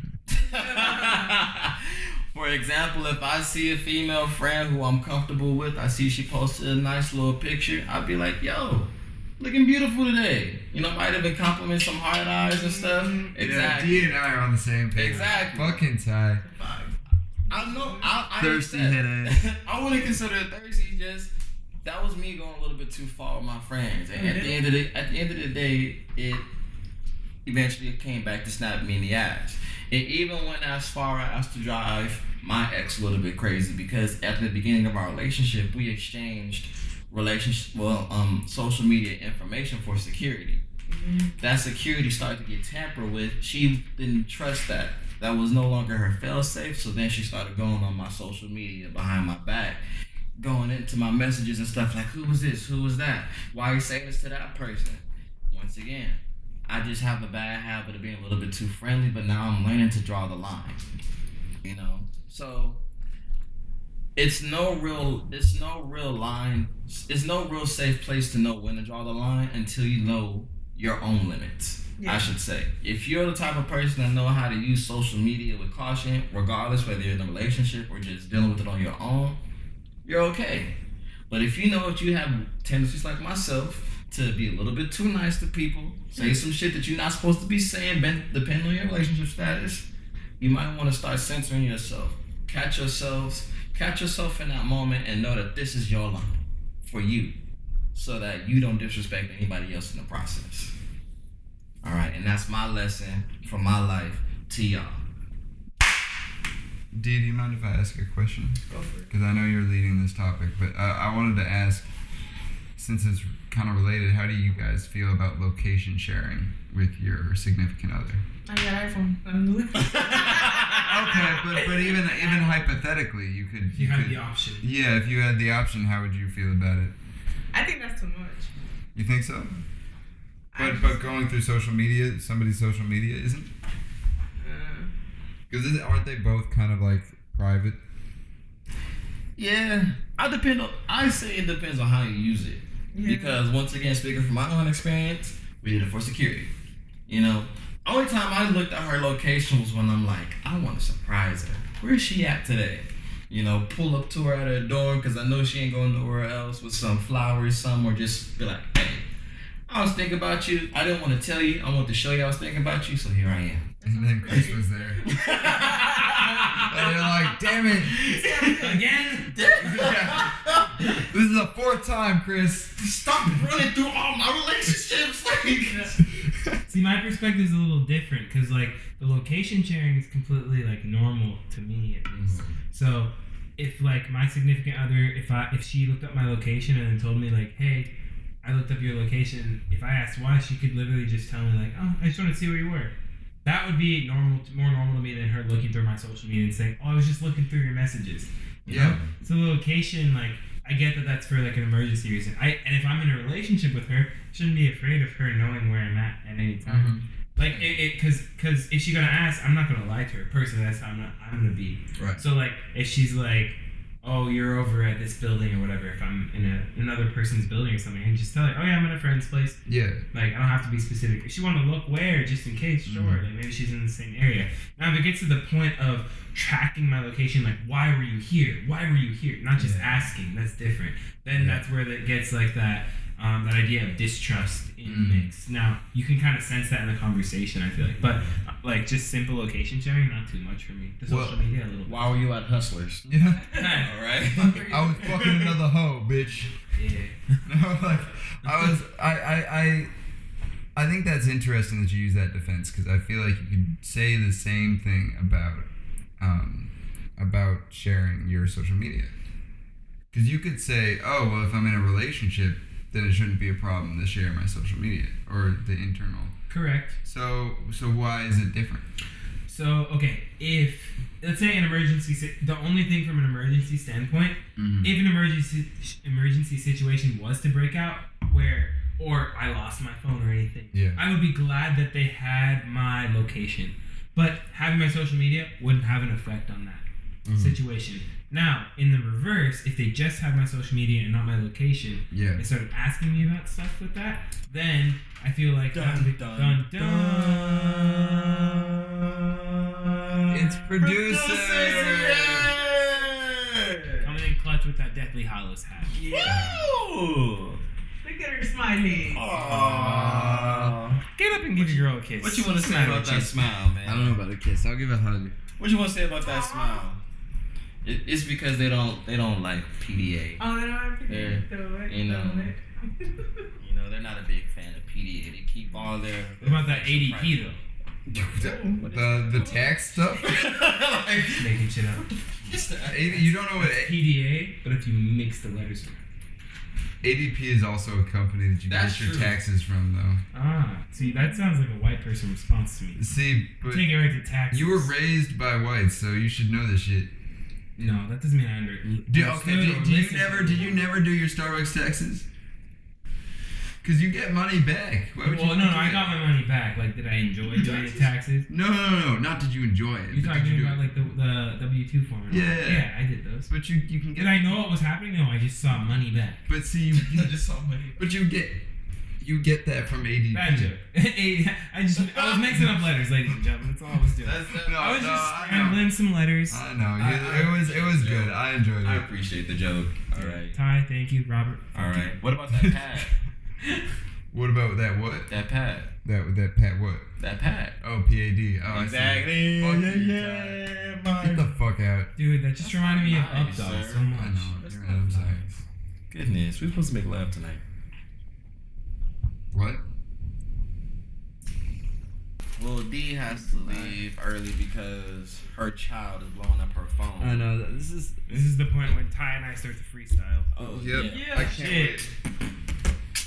For example, if I see a female friend who I'm comfortable with, I see she posted a nice little picture, I'd be like, yo, looking beautiful today. You know, might even compliment some hard eyes and stuff. Exactly. Yeah, D and I are on the same page. Exactly. Fucking Ty. I know. I, I Thirsty accept- head I wouldn't consider it thirsty. Just that was me going a little bit too far with my friends, and at the end of the at the end of the day, it eventually came back to snap me in the ass. It even went as far as to drive my ex a little bit crazy because at the beginning of our relationship, we exchanged relationship well um social media information for security. That security started to get tampered with. She didn't trust that. That was no longer her fail safe. So then she started going on my social media behind my back, going into my messages and stuff like, "Who was this? Who was that? Why are you saying this to that person?" Once again, I just have a bad habit of being a little bit too friendly, but now I'm learning to draw the line. You know, so it's no real it's no real line it's no real safe place to know when to draw the line until you know your own limits i should say if you're the type of person that know how to use social media with caution regardless whether you're in a relationship or just dealing with it on your own you're okay. But if you know that you have tendencies like myself to be a little bit too nice to people say some shit that you're not supposed to be saying depending on your relationship status you might want to start censoring yourself. Catch yourselves catch yourself in that moment and know that this is your line for you so that you don't disrespect anybody else in the process. All right and that's my lesson from my life to y'all do you mind if I ask a question? Go for it. Because I know you're leading this topic, but uh, I wanted to ask, since it's kind of related, how do you guys feel about location sharing with your significant other? I got iPhone. I don't do it. Okay, but but even even hypothetically, you could you you have could the option. yeah, if you had the option, how would you feel about it? I think that's too much. You think so? But but going through social media, somebody's social media isn't because aren't they both kind of like private? yeah i depend on i say it depends on how you use it yeah. Because once again, speaking from my own experience, we did it for security. You know, only time I looked at her location was when I'm like, I want to surprise her. Where's she at today? You know, pull up to her at her dorm because I know she ain't going nowhere else with some flowers, some or just be like, hey, I was thinking about you. I didn't want to tell you. I wanted to show you I was thinking about you, so here I am. And then Chris was there, and you're like, "Damn it! Again? This is the fourth time, Chris." Stop running through all my relationships. Like, See, my perspective is a little different because like the location sharing is completely like normal to me at least. Mm-hmm. So if like my significant other, if I if she looked up my location and then told me like, hey, I looked up your location. If I asked why, she could literally just tell me like, oh, I just want to see where you were. That would be normal, more normal to me than her looking through my social media and saying, oh, I was just looking through your messages. You know? Yeah. So location, like, I get that that's for like an emergency reason. I and if I'm in a relationship with her, I shouldn't be afraid of her knowing where I'm at at any time. Mm-hmm. Like it, it, cause, cause if she's gonna ask, I'm not gonna lie to her. Personally, that's how I'm not, I'm gonna be. Right. So like, if she's like, "Oh, you're over at this building or whatever," if I'm in a another person's building or something, I can just tell her, "Oh yeah, I'm at a friend's place." Yeah. Like I don't have to be specific. If she want to look where, just in case, sure. Mhm. Like maybe she's in the same area. Now, if it gets to the point of tracking my location, like why were you here? Why were you here? Not just Yeah. asking. That's different. Then Yeah. that's where it gets like that. Um, that idea of distrust in the mix. Now you can kind of sense that in the conversation. I feel like, but like just simple location sharing, not too much for me. The Well- social media a little. Why were you at Hustlers? Yeah. All right. I was fucking another hoe, bitch. Yeah. No, like I was, I, I, I, I think that's interesting that you use that defense because I feel like you could say the same thing about, um, about sharing your social media. Because you could say, oh well, if I'm in a relationship, then it shouldn't be a problem to share my social media or the internal. Correct. So, so why is it different? So okay, if let's say an emergency, the only thing from an emergency standpoint Mm-hmm. if an emergency emergency situation was to break out where or I lost my phone or anything, Yeah. I would be glad that they had my location. But having my social media wouldn't have an effect on that Mhm. situation. Now, in the reverse, if they just had my social media and not my location, Yeah. and started asking me about stuff with that, then I feel like that would be Dun, dun, dun, dun. It's producer. Coming in clutch with that Deathly Hallows hat. Woo! Look at her smiling. Aww. Get up and give your girl a kiss. What you want to say about that you? smile, man? I don't know about a kiss. I'll give a hug. What you want to say about that smile? It, it's because they don't they don't like PDA. Oh, I don't have to Yeah. do it. You know. You know they're not a big fan of PDA. They keep all their. What about that ADP though? The the tax stuff. like, Making shit up. You don't know what A- PDA, but if you mix the letters around. ADP is also a company that you That's get your true. taxes from, though. Ah, see, that sounds like a white person response to me. See, but Take it right to taxes. you were raised by whites, so you should know this shit. No, that doesn't mean I under. Do, okay, do, do you never did you never do your Starbucks taxes? Cause you get money back. Why would Well, you no, no, I it? got my money back. Like, did I enjoy doing the taxes? No, no, no, no. Not did you enjoy it. You but talking about it? like the the W two form? all Yeah. yeah, I did those. But you you can get. Did I know what was happening? No, I just saw money back. But see, you, you just saw money. but you get you get that from ADP. Bad joke. I just I was mixing up letters, ladies and gentlemen. That's all I was doing. No, I was no, just scrambling some letters. I know. You, I- I it was it was good. I enjoyed it. I appreciate the joke. All right. Ty, thank you, Robert. All right. What about that pad? What about that? What that pad. that that pat? What? That pat. Oh, PAD. Oh, I see. exactly. Fuck Yeah, you, yeah, Get the fuck out. Dude, that just reminded me of nice, Updog so much. I know. That's You're not right. I'm sorry. nice. Goodness, we're supposed to make love tonight. What? Well, D has to leave early because her child is blowing up her phone. I know. This is. This is the point when Ty and I start to freestyle. Oh, Yep. yeah. Yeah. I can't Shit.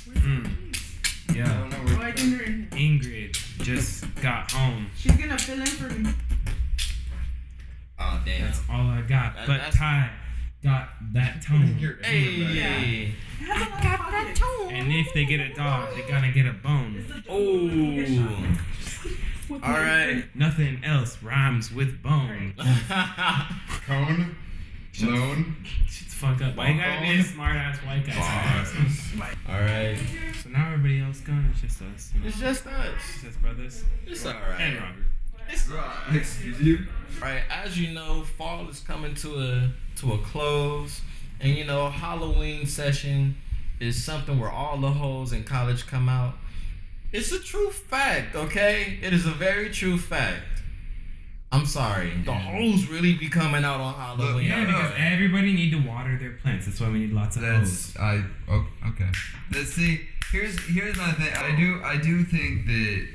wait. Mm. I Yeah. don't know Oh, where. I can read. Ingrid just got home. She's gonna fill in for me. Oh, damn. That's all I got. That- but Ty got that tone. Hey. It has a lot of. And if they get a dog, they gotta get a bone. Oh. All right. Nothing else rhymes with bone. Cone. Loan. Shut the fuck up. Why you gotta be a smart ass white guy? All right. So now everybody else gone. It's just us. You know? It's just us. It's just brothers It's all and right. Excuse you. Right. As you know, fall is coming to a to a close, and you know Halloween session is something where all the hoes in college come out. It's a true fact, okay? It is a very true fact. I'm sorry. The hoes really be coming out on Halloween. Yeah, because everybody need to water their plants. That's why we need lots of hoes. That's I. Oh, okay. Let's see. here's here's my thing. I do I do think that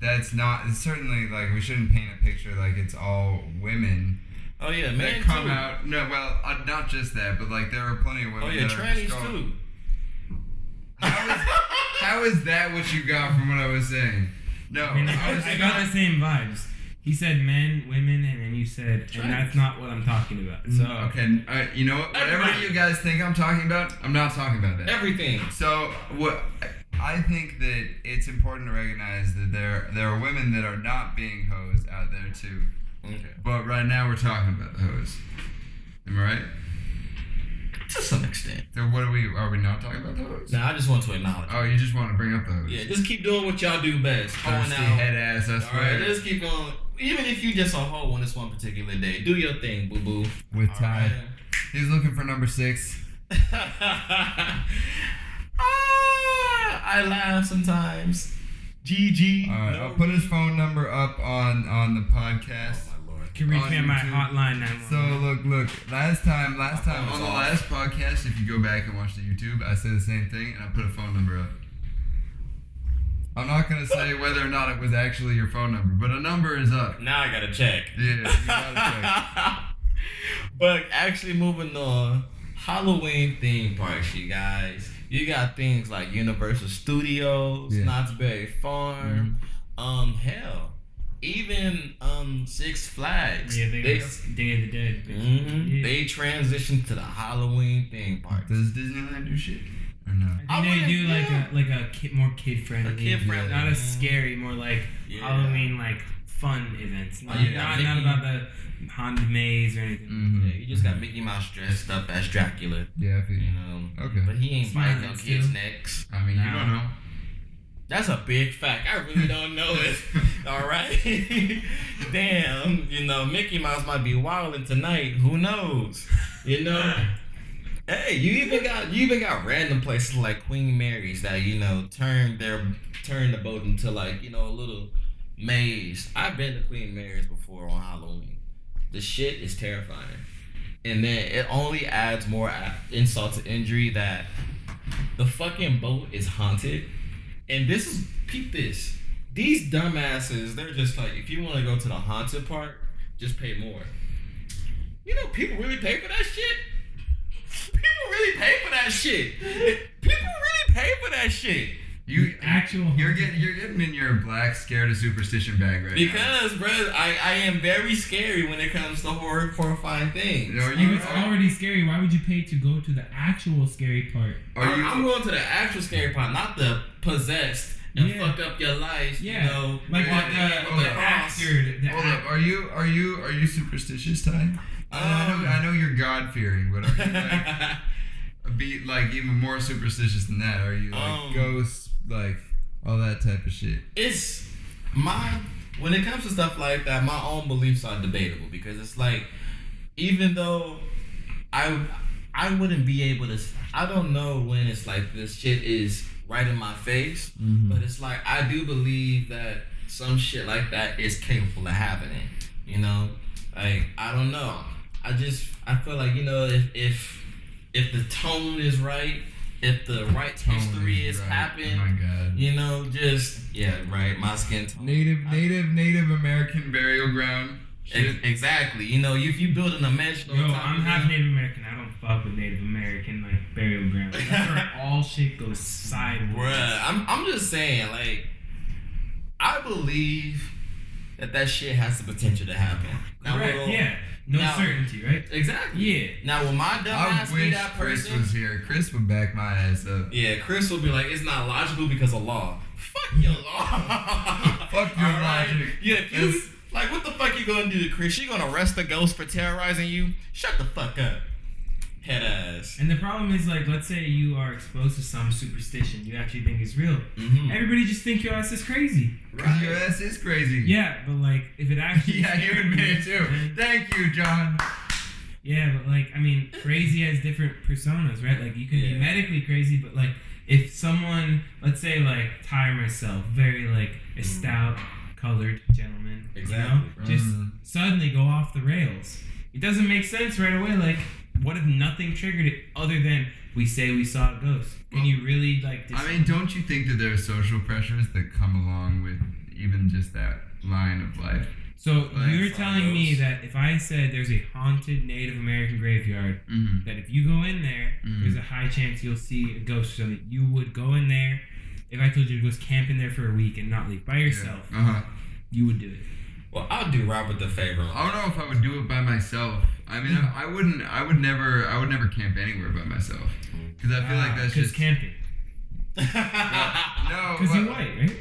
that's not it's certainly like we shouldn't paint a picture like it's all women Oh yeah, that man come too. out. No, well, uh, not just that, but like there are plenty of women. Oh yeah, that are just trannies going- too. How is, how is that what you got from what I was saying? No, I mean, I was I got the same vibes. He said men, women, and then you said, Trans. and that's not what I'm talking about. So Mm, okay, uh, you know what? Whatever Everybody. you guys think I'm talking about, I'm not talking about that. Everything. So what I think that it's important to recognize that there there are women that are not being hoes out there too. Okay. But right now we're talking about the hoes. Am I right? To some extent. So what are we? Are we not talking about the hoes? Now I just want to acknowledge. Oh, you just want to bring up the hoes? Yeah, just keep doing what y'all do best. Thirsty out. head ass. Swear. right, just keep going. Even if you just a hoe on this one particular day, do your thing, boo boo. With Ty, right. he's looking for number six. ah, I laugh sometimes. GG. All right, no. I'll put his phone number up on on the podcast. Oh my lord. can reach on me at my hotline 911. So look, look. Last time, last time on the off. last podcast, if you go back and watch the YouTube, I said the same thing, and I put a phone number up. I'm not gonna say whether or not it was actually your phone number, but a number is up. Now I gotta check. Yeah, you gotta check. but actually, moving on, Halloween theme parks, you guys. You got things like Universal Studios, Yeah. Knott's Berry Farm, um, hell, even um Six Flags. yeah, they, they, got Day of the Dead. Mhm. Yeah. they transitioned to the Halloween theme park. Does Disneyland do shit or no? I I think they do wouldn't- like yeah. a like a kid, more kid friendly, A kid-friendly. not as scary, more like Yeah. Halloween like fun events. Not, Oh, you got not, not about the haunted maze or anything. Mm-hmm. Yeah, you just got Mickey Mouse dressed up as Dracula, Yeah, I feel you you. know. Okay. But he ain't biting Smiling no kids' still. necks. I mean, you don't know. That's a big fact. I really don't know it. All right. Damn. You know, Mickey Mouse might be wilding tonight. Who knows? You know. Hey, you even got you even got random places like Queen Mary's that you know turn their turn the boat into like you know a little maze. I've been to Queen Mary's before on Halloween. The shit is terrifying, and then it only adds more insult to injury that the fucking boat is haunted. And this is peep this. These dumbasses, they're just like, if you want to go to the haunted part, just pay more. You know, people really pay for that shit. People really pay for that shit. People really pay for that shit. You Actual You're getting you're getting in your black scared of superstition bag right now. Because, bro, I, I am very scary when it comes to horror, horrifying things. Are If you- it's already scary, why would you pay to go to the actual scary part? Are you? I'm going to the actual scary part, not the possessed and Yeah. fuck up your life. Yeah, You know, like with the, the, the, the the actor. The, the Hold up. Are you are you are you superstitious, Ty? I Um, know I know you're God fearing, but are you like be like even more superstitious than that? Are you like Um, ghosts, like all that type of shit? it's my when it comes to stuff like that, my own beliefs are debatable because it's like even though I I wouldn't be able to I don't know when it's like this shit is right in my face, Mm-hmm. but it's like I do believe that some shit like that is capable of happening. You know, like I don't know. I just I feel like you know if if if the tone is right, if the right history is right. happening. Oh my god. You know, just yeah, right. My skin tone. Native I- Native Native American burial ground. Ex- exactly. You know, if you build an dimension. Yo, on I'm half Native American. I don't fuck with Native American like burial ground. That's where all shit goes sideways. Bruh, I'm I'm just saying, like, I believe that that shit has the potential to happen. Now, Correct. will- Yeah. No Now- certainty, right? Exactly. Yeah. Now, will my dumb I ass be wish that Chris person? was here. Chris would back my ass up. Yeah, Chris will be like, it's not logical because of law. Fuck your law. Fuck your Alright? logic. Yeah, if you like, what the fuck you gonna do to Chris? You gonna arrest the ghost for terrorizing you? Shut the fuck up, head ass. And the problem is like, let's say you are exposed to some superstition you actually think is real. Mm-hmm. Everybody just think your ass is crazy. Cause your ass is crazy. Yeah, but like if it actually Yeah, you admit it too. then- Thank you, John. Yeah, but like I mean, crazy has different personas, right? Like you can Yeah. be medically crazy, but like if someone, let's say like Ty or myself, very like a stout colored gentleman, Exactly, you know, bro. just Mhm. suddenly go off the rails. It doesn't make sense right away. Like what if nothing triggered it other than we say we saw a ghost? Can you really like? I mean, don't you think that there are social pressures that come along with even just that line of life? so Like, you're telling me that if I said there's a haunted Native American graveyard, Mm-hmm. that if you go in there, Mhm. there's a high chance you'll see a ghost So something. You would go in there. If I told you to go camp in there for a week and not leave by yourself, Uh huh. you would do it. Well, I'll do Robert the favor. I don't know if I would do it by myself. I mean, I, I wouldn't. I would never. I would never camp anywhere by myself because I feel like that's ah, just camping. no. Because you're white, right?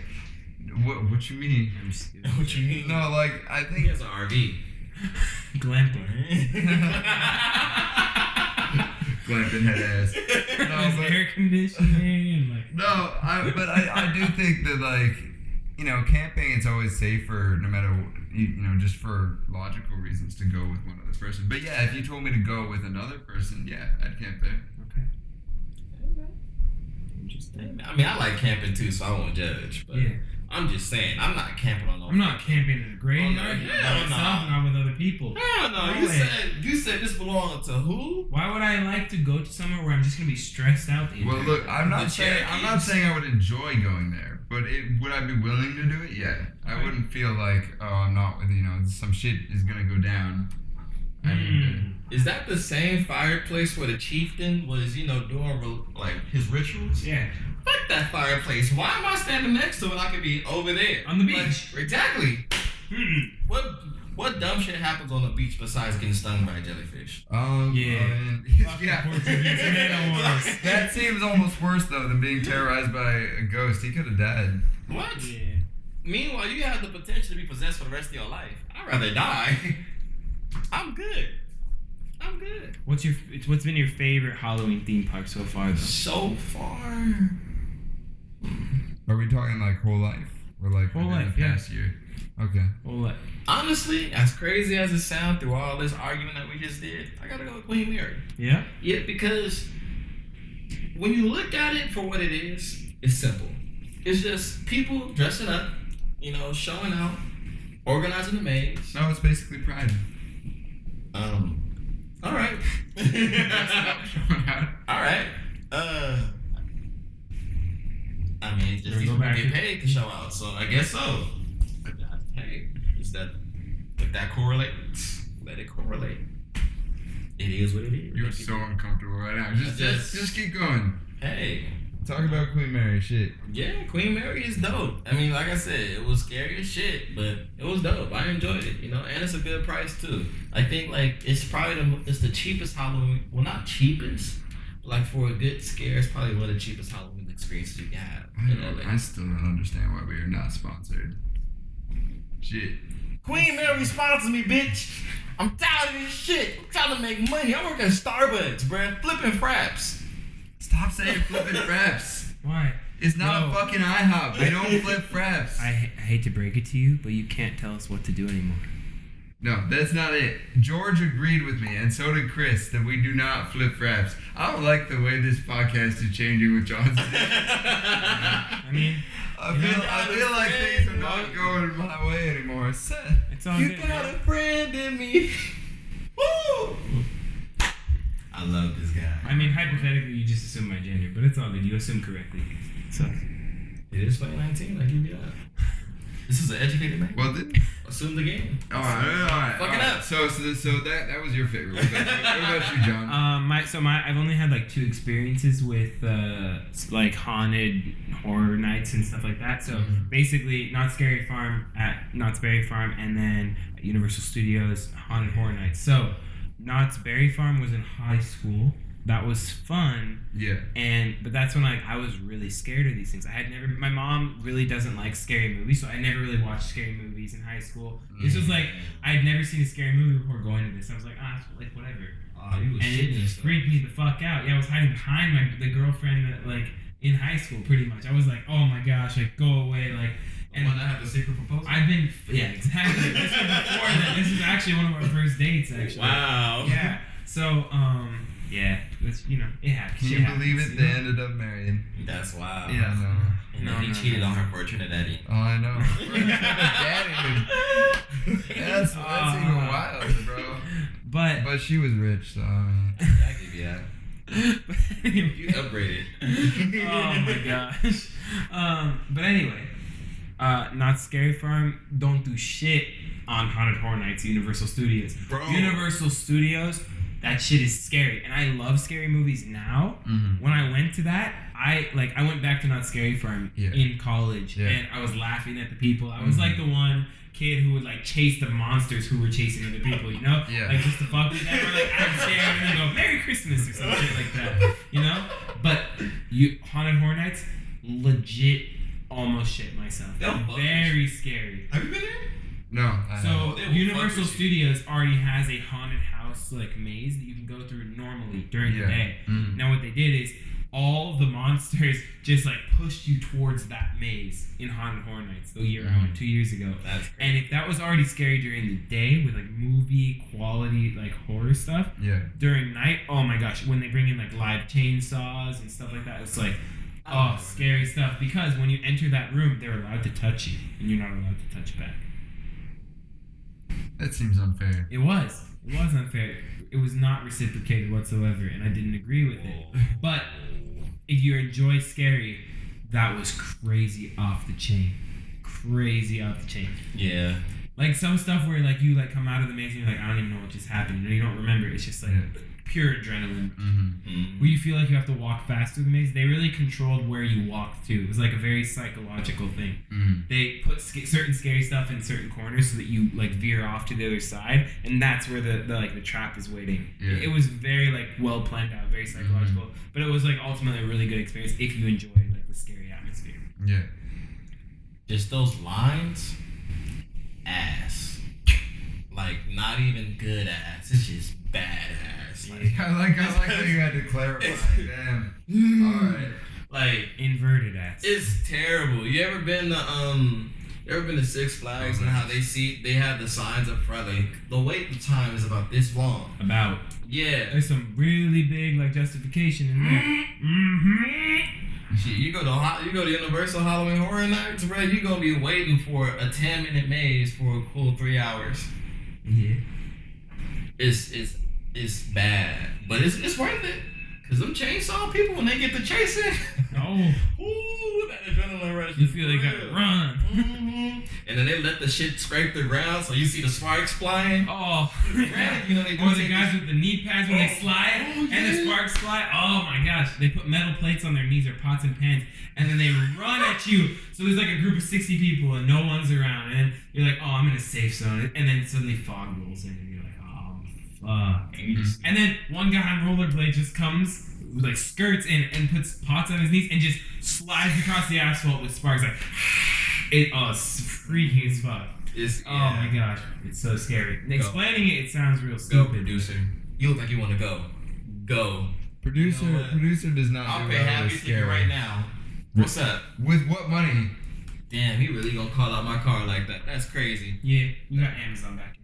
What? What you mean? I'm what you mean? No, like I he think has an RV. Glamping. glamping head ass. No, but air conditioning and like. no. I but I, I do think that like you know camping it's always safer no matter you, you know just for logical reasons to go with one other person. But yeah, if you told me to go with another person, yeah, I'd camp there. Okay. Interesting. I mean, I like camping too, so I won't judge. But Yeah. I'm just saying, I'm not camping on no. I'm not camping in the graveyard. Oh, no, by hell myself, no. not with other people. Hell no, No you way. said you said this belonged to who? Why would I like to go to somewhere where I'm just gonna be stressed out the Well, look, I'm not saying I'm not saying I would enjoy going there, but it, would I be willing to do it? Yeah, I Right. wouldn't feel like oh I'm not with you know some shit is gonna go down. I need Mm. Is that the same fireplace where the chieftain was, you know, doing like his rituals? Yeah. Fuck that fireplace. Why am I standing next to it? I could be over there On the Like, beach. exactly. Mm-mm. What what dumb shit happens on the beach besides getting stung by a jellyfish? Um, Yeah. I mean, Fucking yeah. Portuguese man o' wars. that seems almost worse though than being terrorized by a ghost. He could have died. What? Yeah. Meanwhile, you have the potential to be possessed for the rest of your life. I'd rather die. I'm good. I'm good. What's your What's been your favorite Halloween theme park so far? Though? So far. Are we talking like whole life or like Whole within life, the yeah. past year? Okay. Well, what? Honestly, as crazy as it sounds through all this argument that we just did, I gotta go with Queen Mary. Yeah. Yeah, because when you look at it for what it is, it's simple. It's just people dressing up, you know, showing out, organizing the maze. No, it's basically pride. Um, all right. all right. Uh, I mean, just people get paid to show out, so I guess so. Hey, is that if that correlates? Let it correlate. It is what it is. You're so uncomfortable right now. Just, Just- just keep going. Hey, Talk about Queen Mary. Shit. Yeah, Queen Mary is dope. I mean, like I said, it was scary as shit, but it was dope. I enjoyed it, you know, and it's a good price too. I think like it's probably the it's the cheapest Halloween. Well, not cheapest, but like for a good scare, it's probably one of the cheapest Halloween experiences you can have. I, You know, like- I still don't understand why we are not sponsored. Shit. Queen Mary sponsors me, bitch. I'm tired of this shit. I'm trying to make money. I work at Starbucks, bruh, flipping fraps. Stop saying flipping fraps. Why? It's not No. a fucking IHOP. They don't flip fraps. I, ha- I hate to break it to you, but you can't tell us what to do anymore. No, that's not it. George agreed with me, and so did Chris, that we do not flip fraps. I don't like the way this podcast is changing with Johnson. I mean, I You know, feel, I feel like things are not going my way anymore. Seth. it's all You good. got man. a friend in me. Woo! I love this guy. I mean, hypothetically, you just assume my gender, but it's all good. You assume correctly. So, It is 2019. I give you that. This is an educated man. Well, then, Assume the game. all right, all right. Fuck all it right. up. So, so, so that that was your favorite. What about you, what about you John? um, my so my I've only had like two experiences with uh like haunted horror nights and stuff like that. So Mhm. basically, Knott's Scary Farm at Knott's Berry Farm, and then at Universal Studios haunted horror nights. So Knott's Berry Farm was in high school. That was fun. yeah. and but that's when like I was really scared of these things. I had never. My mom really doesn't like scary movies, so I never really watched scary movies in high school. This was like I had never seen a scary movie before going to this. I was like, ah, like whatever, Oh, and it stuff. freaked me the fuck out. Yeah, I was hiding behind my the girlfriend that like in high school, pretty much. I was like, oh my gosh, like go away, like. The one that had the secret proposal. I've been yeah exactly. this was before that. This is actually one of our first dates actually. Wow. Yeah. So um yeah, it's, you know it happens. Can Shit you believe happens, it? They know? ended up marrying. That's wild. Yeah, I know. And No, then he no, cheated no. on her for a Trinidadian. Oh, I know. Daddy. That's, that's Uh, even wild, bro. But, But she was rich, so I mean. I give you that. You upgraded. oh my gosh. Um, but anyway, uh, Knott's Scary Farm. Don't do shit on haunted horror nights. Universal Studios. Bro. Universal Studios. That shit is scary, and I love scary movies now. mhm. When I went to that, I like I went back to Knott's Scary Farm Yeah. in college, Yeah. and I was laughing at the people. I was Mhm. like the one kid who would like chase the monsters who were chasing other people, you know? Yeah. Like just to fuck with them, or like I'm scared, and go Merry Christmas or some shit like that, you know? But you haunted horror nights, legit, almost shit myself. They'll Very scary. Have you been there? No. I So haven't. They will Universal Studios already has a haunted house like maze that you can go through normally during the Yeah. day. Mhm. Now what they did is all the monsters just like pushed you towards that maze in Haunted Horror Nights the year I went two years ago. That's And if that was already scary during the day with like movie quality like horror stuff, Yeah. during night, oh my gosh, when they bring in like live chainsaws and stuff like that, it's like oh scary stuff. Because when you enter that room, they're allowed to touch you and you're not allowed to touch back. That seems unfair. It was. It was unfair. It was not reciprocated whatsoever, and I didn't agree with it. But if you enjoy scary, that was crazy off the chain. Crazy off the chain. Yeah. Like some stuff where like you like come out of the maze and you're like, I don't even know what just happened. And you don't remember. It's just like Yeah. Pure adrenaline. Mm-hmm. Mm. Where you feel like you have to walk fast through the maze. They really controlled where you walked to. It was like a very psychological thing Mm-hmm. they put sca- certain scary stuff in certain corners so that you like veer off to the other side and that's where the, the like the trap is waiting Yeah. Mm-hmm. it was very like well planned out very psychological but it was like ultimately a really good experience if you enjoy like the scary atmosphere Yeah. Just those lines, ass. Like not even good ass. It's just bad ass. Like, I like. I like how you had to clarify. Damn. All right. like inverted ass it's terrible. You ever been to um? You ever been to Six Flags and how they see they have the signs up front? Like the wait time is about this long. about Yeah. there's some really big like justification in there mm-hmm. Shit, you go to Ho- you go to Universal Halloween Horror Nights, bro. You gonna be waiting for a ten minute maze for a cool three hours. yeah It's it's it's bad, but it's it's worth it. Cause them chainsaw people when they get to chasing, oh ooh, that adrenaline rush. you feel you gotta real. run hmm And then they let the shit scrape the ground, so you see the sparks flying. oh Granted, you know they Or the guys this- with the knee pads when they Oh, slide oh, and the sparks fly. Oh my gosh. They put metal plates on their knees or pots and pans and then they run at you. So there's like a group of 60 people and no one's around. And you're like, oh, I'm in a safe zone. And then suddenly fog rolls in fuck. And you just- mm-hmm. And then one guy on rollerblade just comes, like skirts in and puts pots on his knees and just slides across the asphalt with sparks. Like, it, uh, oh, it's freaky as fuck. It's, Oh my gosh, it's so scary. Explaining it, it sounds real Go stupid. producer. You look like you want to go. Go. Producer. You know producer does not I'll do pay well half with your scary. right now. What's up? With what money? Damn, he really gonna call out my car like that. That's crazy. Yeah, we got Amazon back.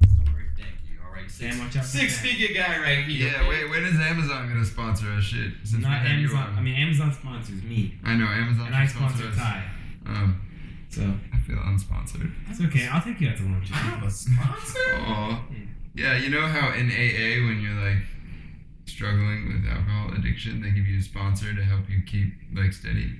Right, Sam, Damn, watch out six figure guy right here. Yeah. Wait. When is Amazon gonna sponsor us? Shit. Since Not we had you Amazon. I mean, Amazon sponsors me, I know Amazon. and I sponsor us. Ty. Um. So I feel unsponsored. it's okay. I'll take you out to lunch. I have a sponsor. Aw. Yeah, you know how in AA when you're like struggling with alcohol addiction, they give you a sponsor to help you keep like steady.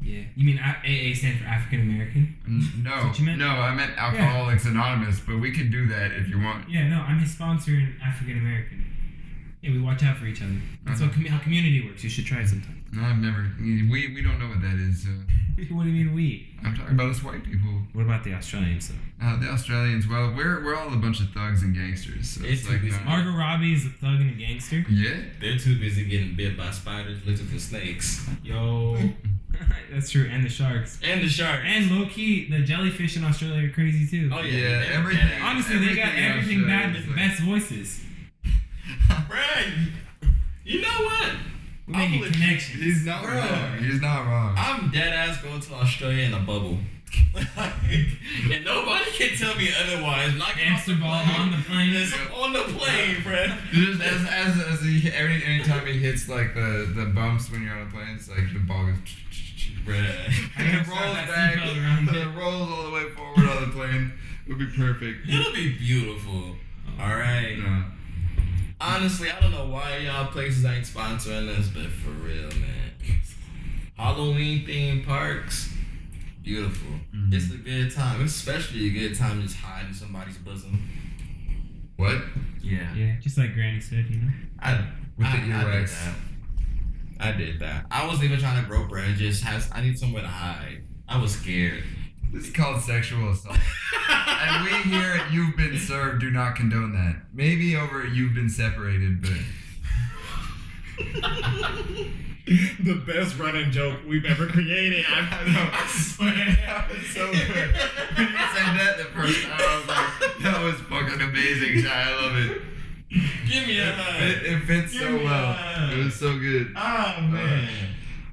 Yeah. You mean AA stand for African American? No, what you meant? no, I meant Alcoholics Anonymous, but we can do that if you want. Yeah. No, I'm his sponsor in African American. Yeah, we watch out for each other. That's Uh-huh. how community works. You should try it sometime. No, I've never. We we don't know what that is. So what do you mean we? I'm talking about us white people. What about the Australians though? Uh, the Australians. Well, we're we're all a bunch of thugs and gangsters. So it's, It's like too busy. Margot Robbie is a thug and a gangster. yeah. They're too busy getting bit by spiders, looking for snakes. Yo. That's true, and the sharks. And the shark. And low key, the jellyfish in Australia are crazy too. oh yeah, Yeah, they're everything- bad. Honestly, they got Everything bad Australia the like- best voices. Bruh, you know what? We're making connections. He's not Bro. wrong. He's not wrong. I'm dead ass going to Australia in a bubble. and nobody can tell me otherwise. Not get Hamster ball on the plane. It's on the plane, bruh. Just as as as he every anytime he hits like the the bumps when you're on a plane, it's like the ball goes. Bruh. I gotta it rolls back, and it. it rolls all the way forward on the plane. It would be perfect. It'll be beautiful. All right. No. honestly, I don't know why y'all places ain't sponsoring this, but for real, man. Halloween themed parks, beautiful. Mhm. It's a good time, especially a good time just hide in somebody's bosom. What? Yeah. Yeah, just like Granny said, you know. I, With I, the I did that. I did that. I wasn't even trying to grow bread. Just has. I need somewhere to hide. I was scared. This is called sexual assault. and we here at You've Been Served do not condone that. Maybe over at You've Been Separated, but the best running joke we've ever created. I, know. I swear. that was so good. When you said that the first time, I was like, that was fucking amazing, I love it. Give me a hug. It, it fits so Give me well. It was so good. Oh man.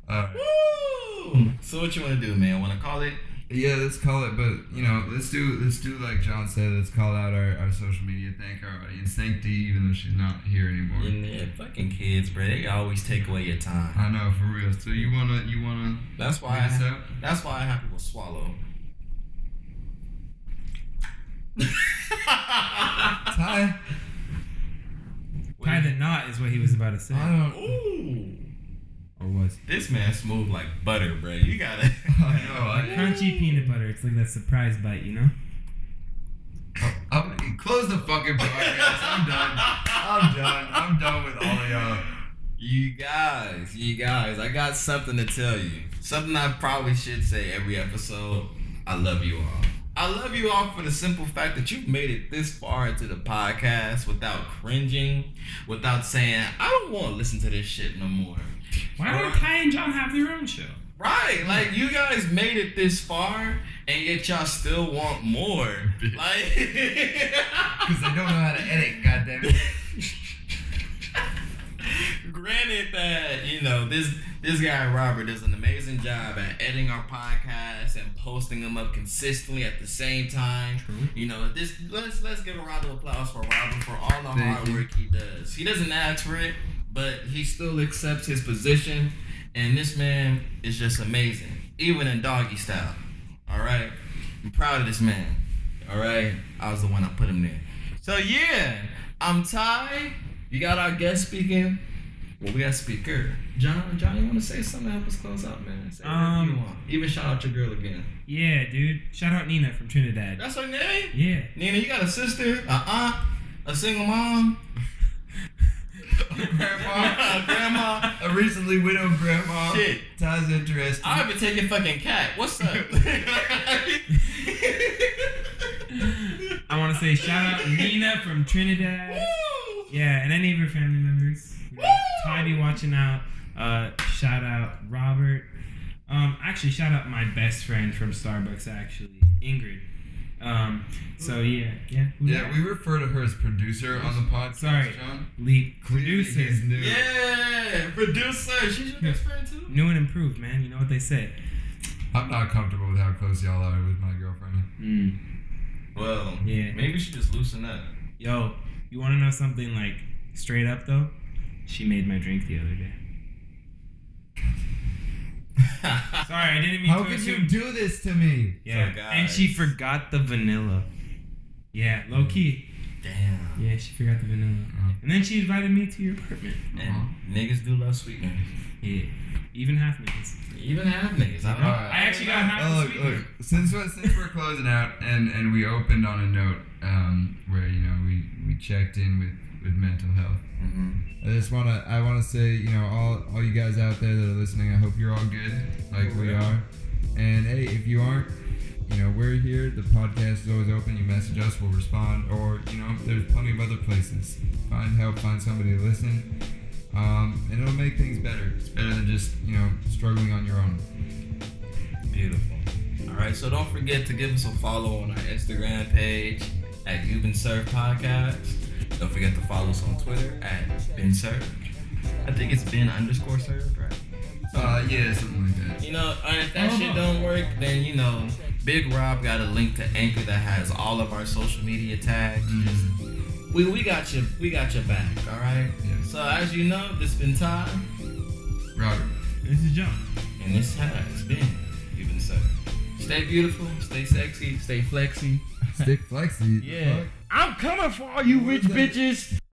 Alright. Woo! So what you want to do, man? Want to call it? Yeah, let's call it, but you know, let's do let's do like John said. Let's call out our, our social media. Thank our audience. Thank Dee, even though she's not here anymore. Yeah, fucking kids, bro. They always take away your time. I know for real. So you wanna you wanna That's why. I, that's why I have people swallow. Ty, Tie the knot is what he was about to say. I don't. Ooh, Or was. this man smooth like butter, bro. You got it. I know. Crunchy peanut butter. It's like that surprise bite, you know? I'm, close the fucking podcast. I'm done. I'm done. I'm done with all of y'all. You guys, you guys, I got something to tell you. Something I probably should say every episode. I love you all. I love you all for the simple fact that you've made it this far into the podcast without cringing, without saying, I don't want to listen to this shit no more. Why don't Ty and John have their own show? Right, like you guys made it this far, and yet y'all still want more. Like, Because I don't know how to edit. Goddamn it. granted that you know this this guy Robert does an amazing job at editing our podcast and posting them up consistently at the same time. True. You know, this let's let's give a round of applause for Robert for all the Thank hard you. work he does. He doesn't ask for it, but he still accepts his position, and this man is just amazing, even in doggy style. All right, I'm proud of this man. All right, I was the one that put him there. So yeah, I'm Ty. You got our guest speaking. Well, we got speaker. John, John, you want to say something to help us close out, man? Say whatever you Um, want. Even shout out your girl again. Yeah, dude. Shout out Nina from Trinidad. That's her name. Yeah. Nina, you got a sister, a aunt, a single mom, grandma. a grandma. A recently widowed grandma. Shit. Ty's interesting. I've been taking fucking cat. What's up? I want to say shout out Nina from Trinidad. Woo! Yeah, and any of her family members. You know, Ty be watching out. Uh, shout out Robert. Um, actually, shout out my best friend from Starbucks. Actually, Ingrid. Um, so yeah, yeah. yeah, we refer to her as producer on the podcast. Sorry. John. lead producer. he's new. Yeah, producer. She's your best friend too. New and improved, man. You know what they say. I'm not comfortable with how close y'all are with my girlfriend. Mm. Well, Yeah. maybe she just loosen up. Yo, you want to know something like straight up though? She made my drink the other day. Sorry, I didn't mean How to could you do this to me? yeah, So, and she guys- forgot the vanilla. Yeah, low key. Damn. Yeah, she forgot the vanilla. Oh. And then she invited me to your apartment. And niggas do love sweetener. Yeah, even half niggas. Even half niggas. I don't know. Alright. I actually got half Oh, the look, sweetener. look. Since we're, since we're closing out, and, and we opened on a note um, where you know we, we checked in with, with mental health. Mhm. I just wanna I wanna say you know all all you guys out there that are listening, I hope you're all good like we are. And hey, if you aren't, you know we're here. The podcast is always open. You message us, we'll respond. Or you know there's plenty of other places. Find help, find somebody to listen, um, and it'll make things better. It's better than just you know struggling on your own. Beautiful. All right, so don't forget to give us a follow on our Instagram page at You've Been Served Podcast. Don't forget to follow us on Twitter at Been Served. I think it's been underscore served, right? Uh, yeah, something like that. You know, and if that shit no. don't work, then you know, Big Rob got a link to Anchor that has all of our social media tags. Mm. We we got you we got your back, all right. Yes. So as you know, this has been time, Robert. This is John. and this has been You've Been Served. Stay beautiful, stay sexy, stay flexy. Stick flexy. Yeah. I'm coming for all you rich bitches.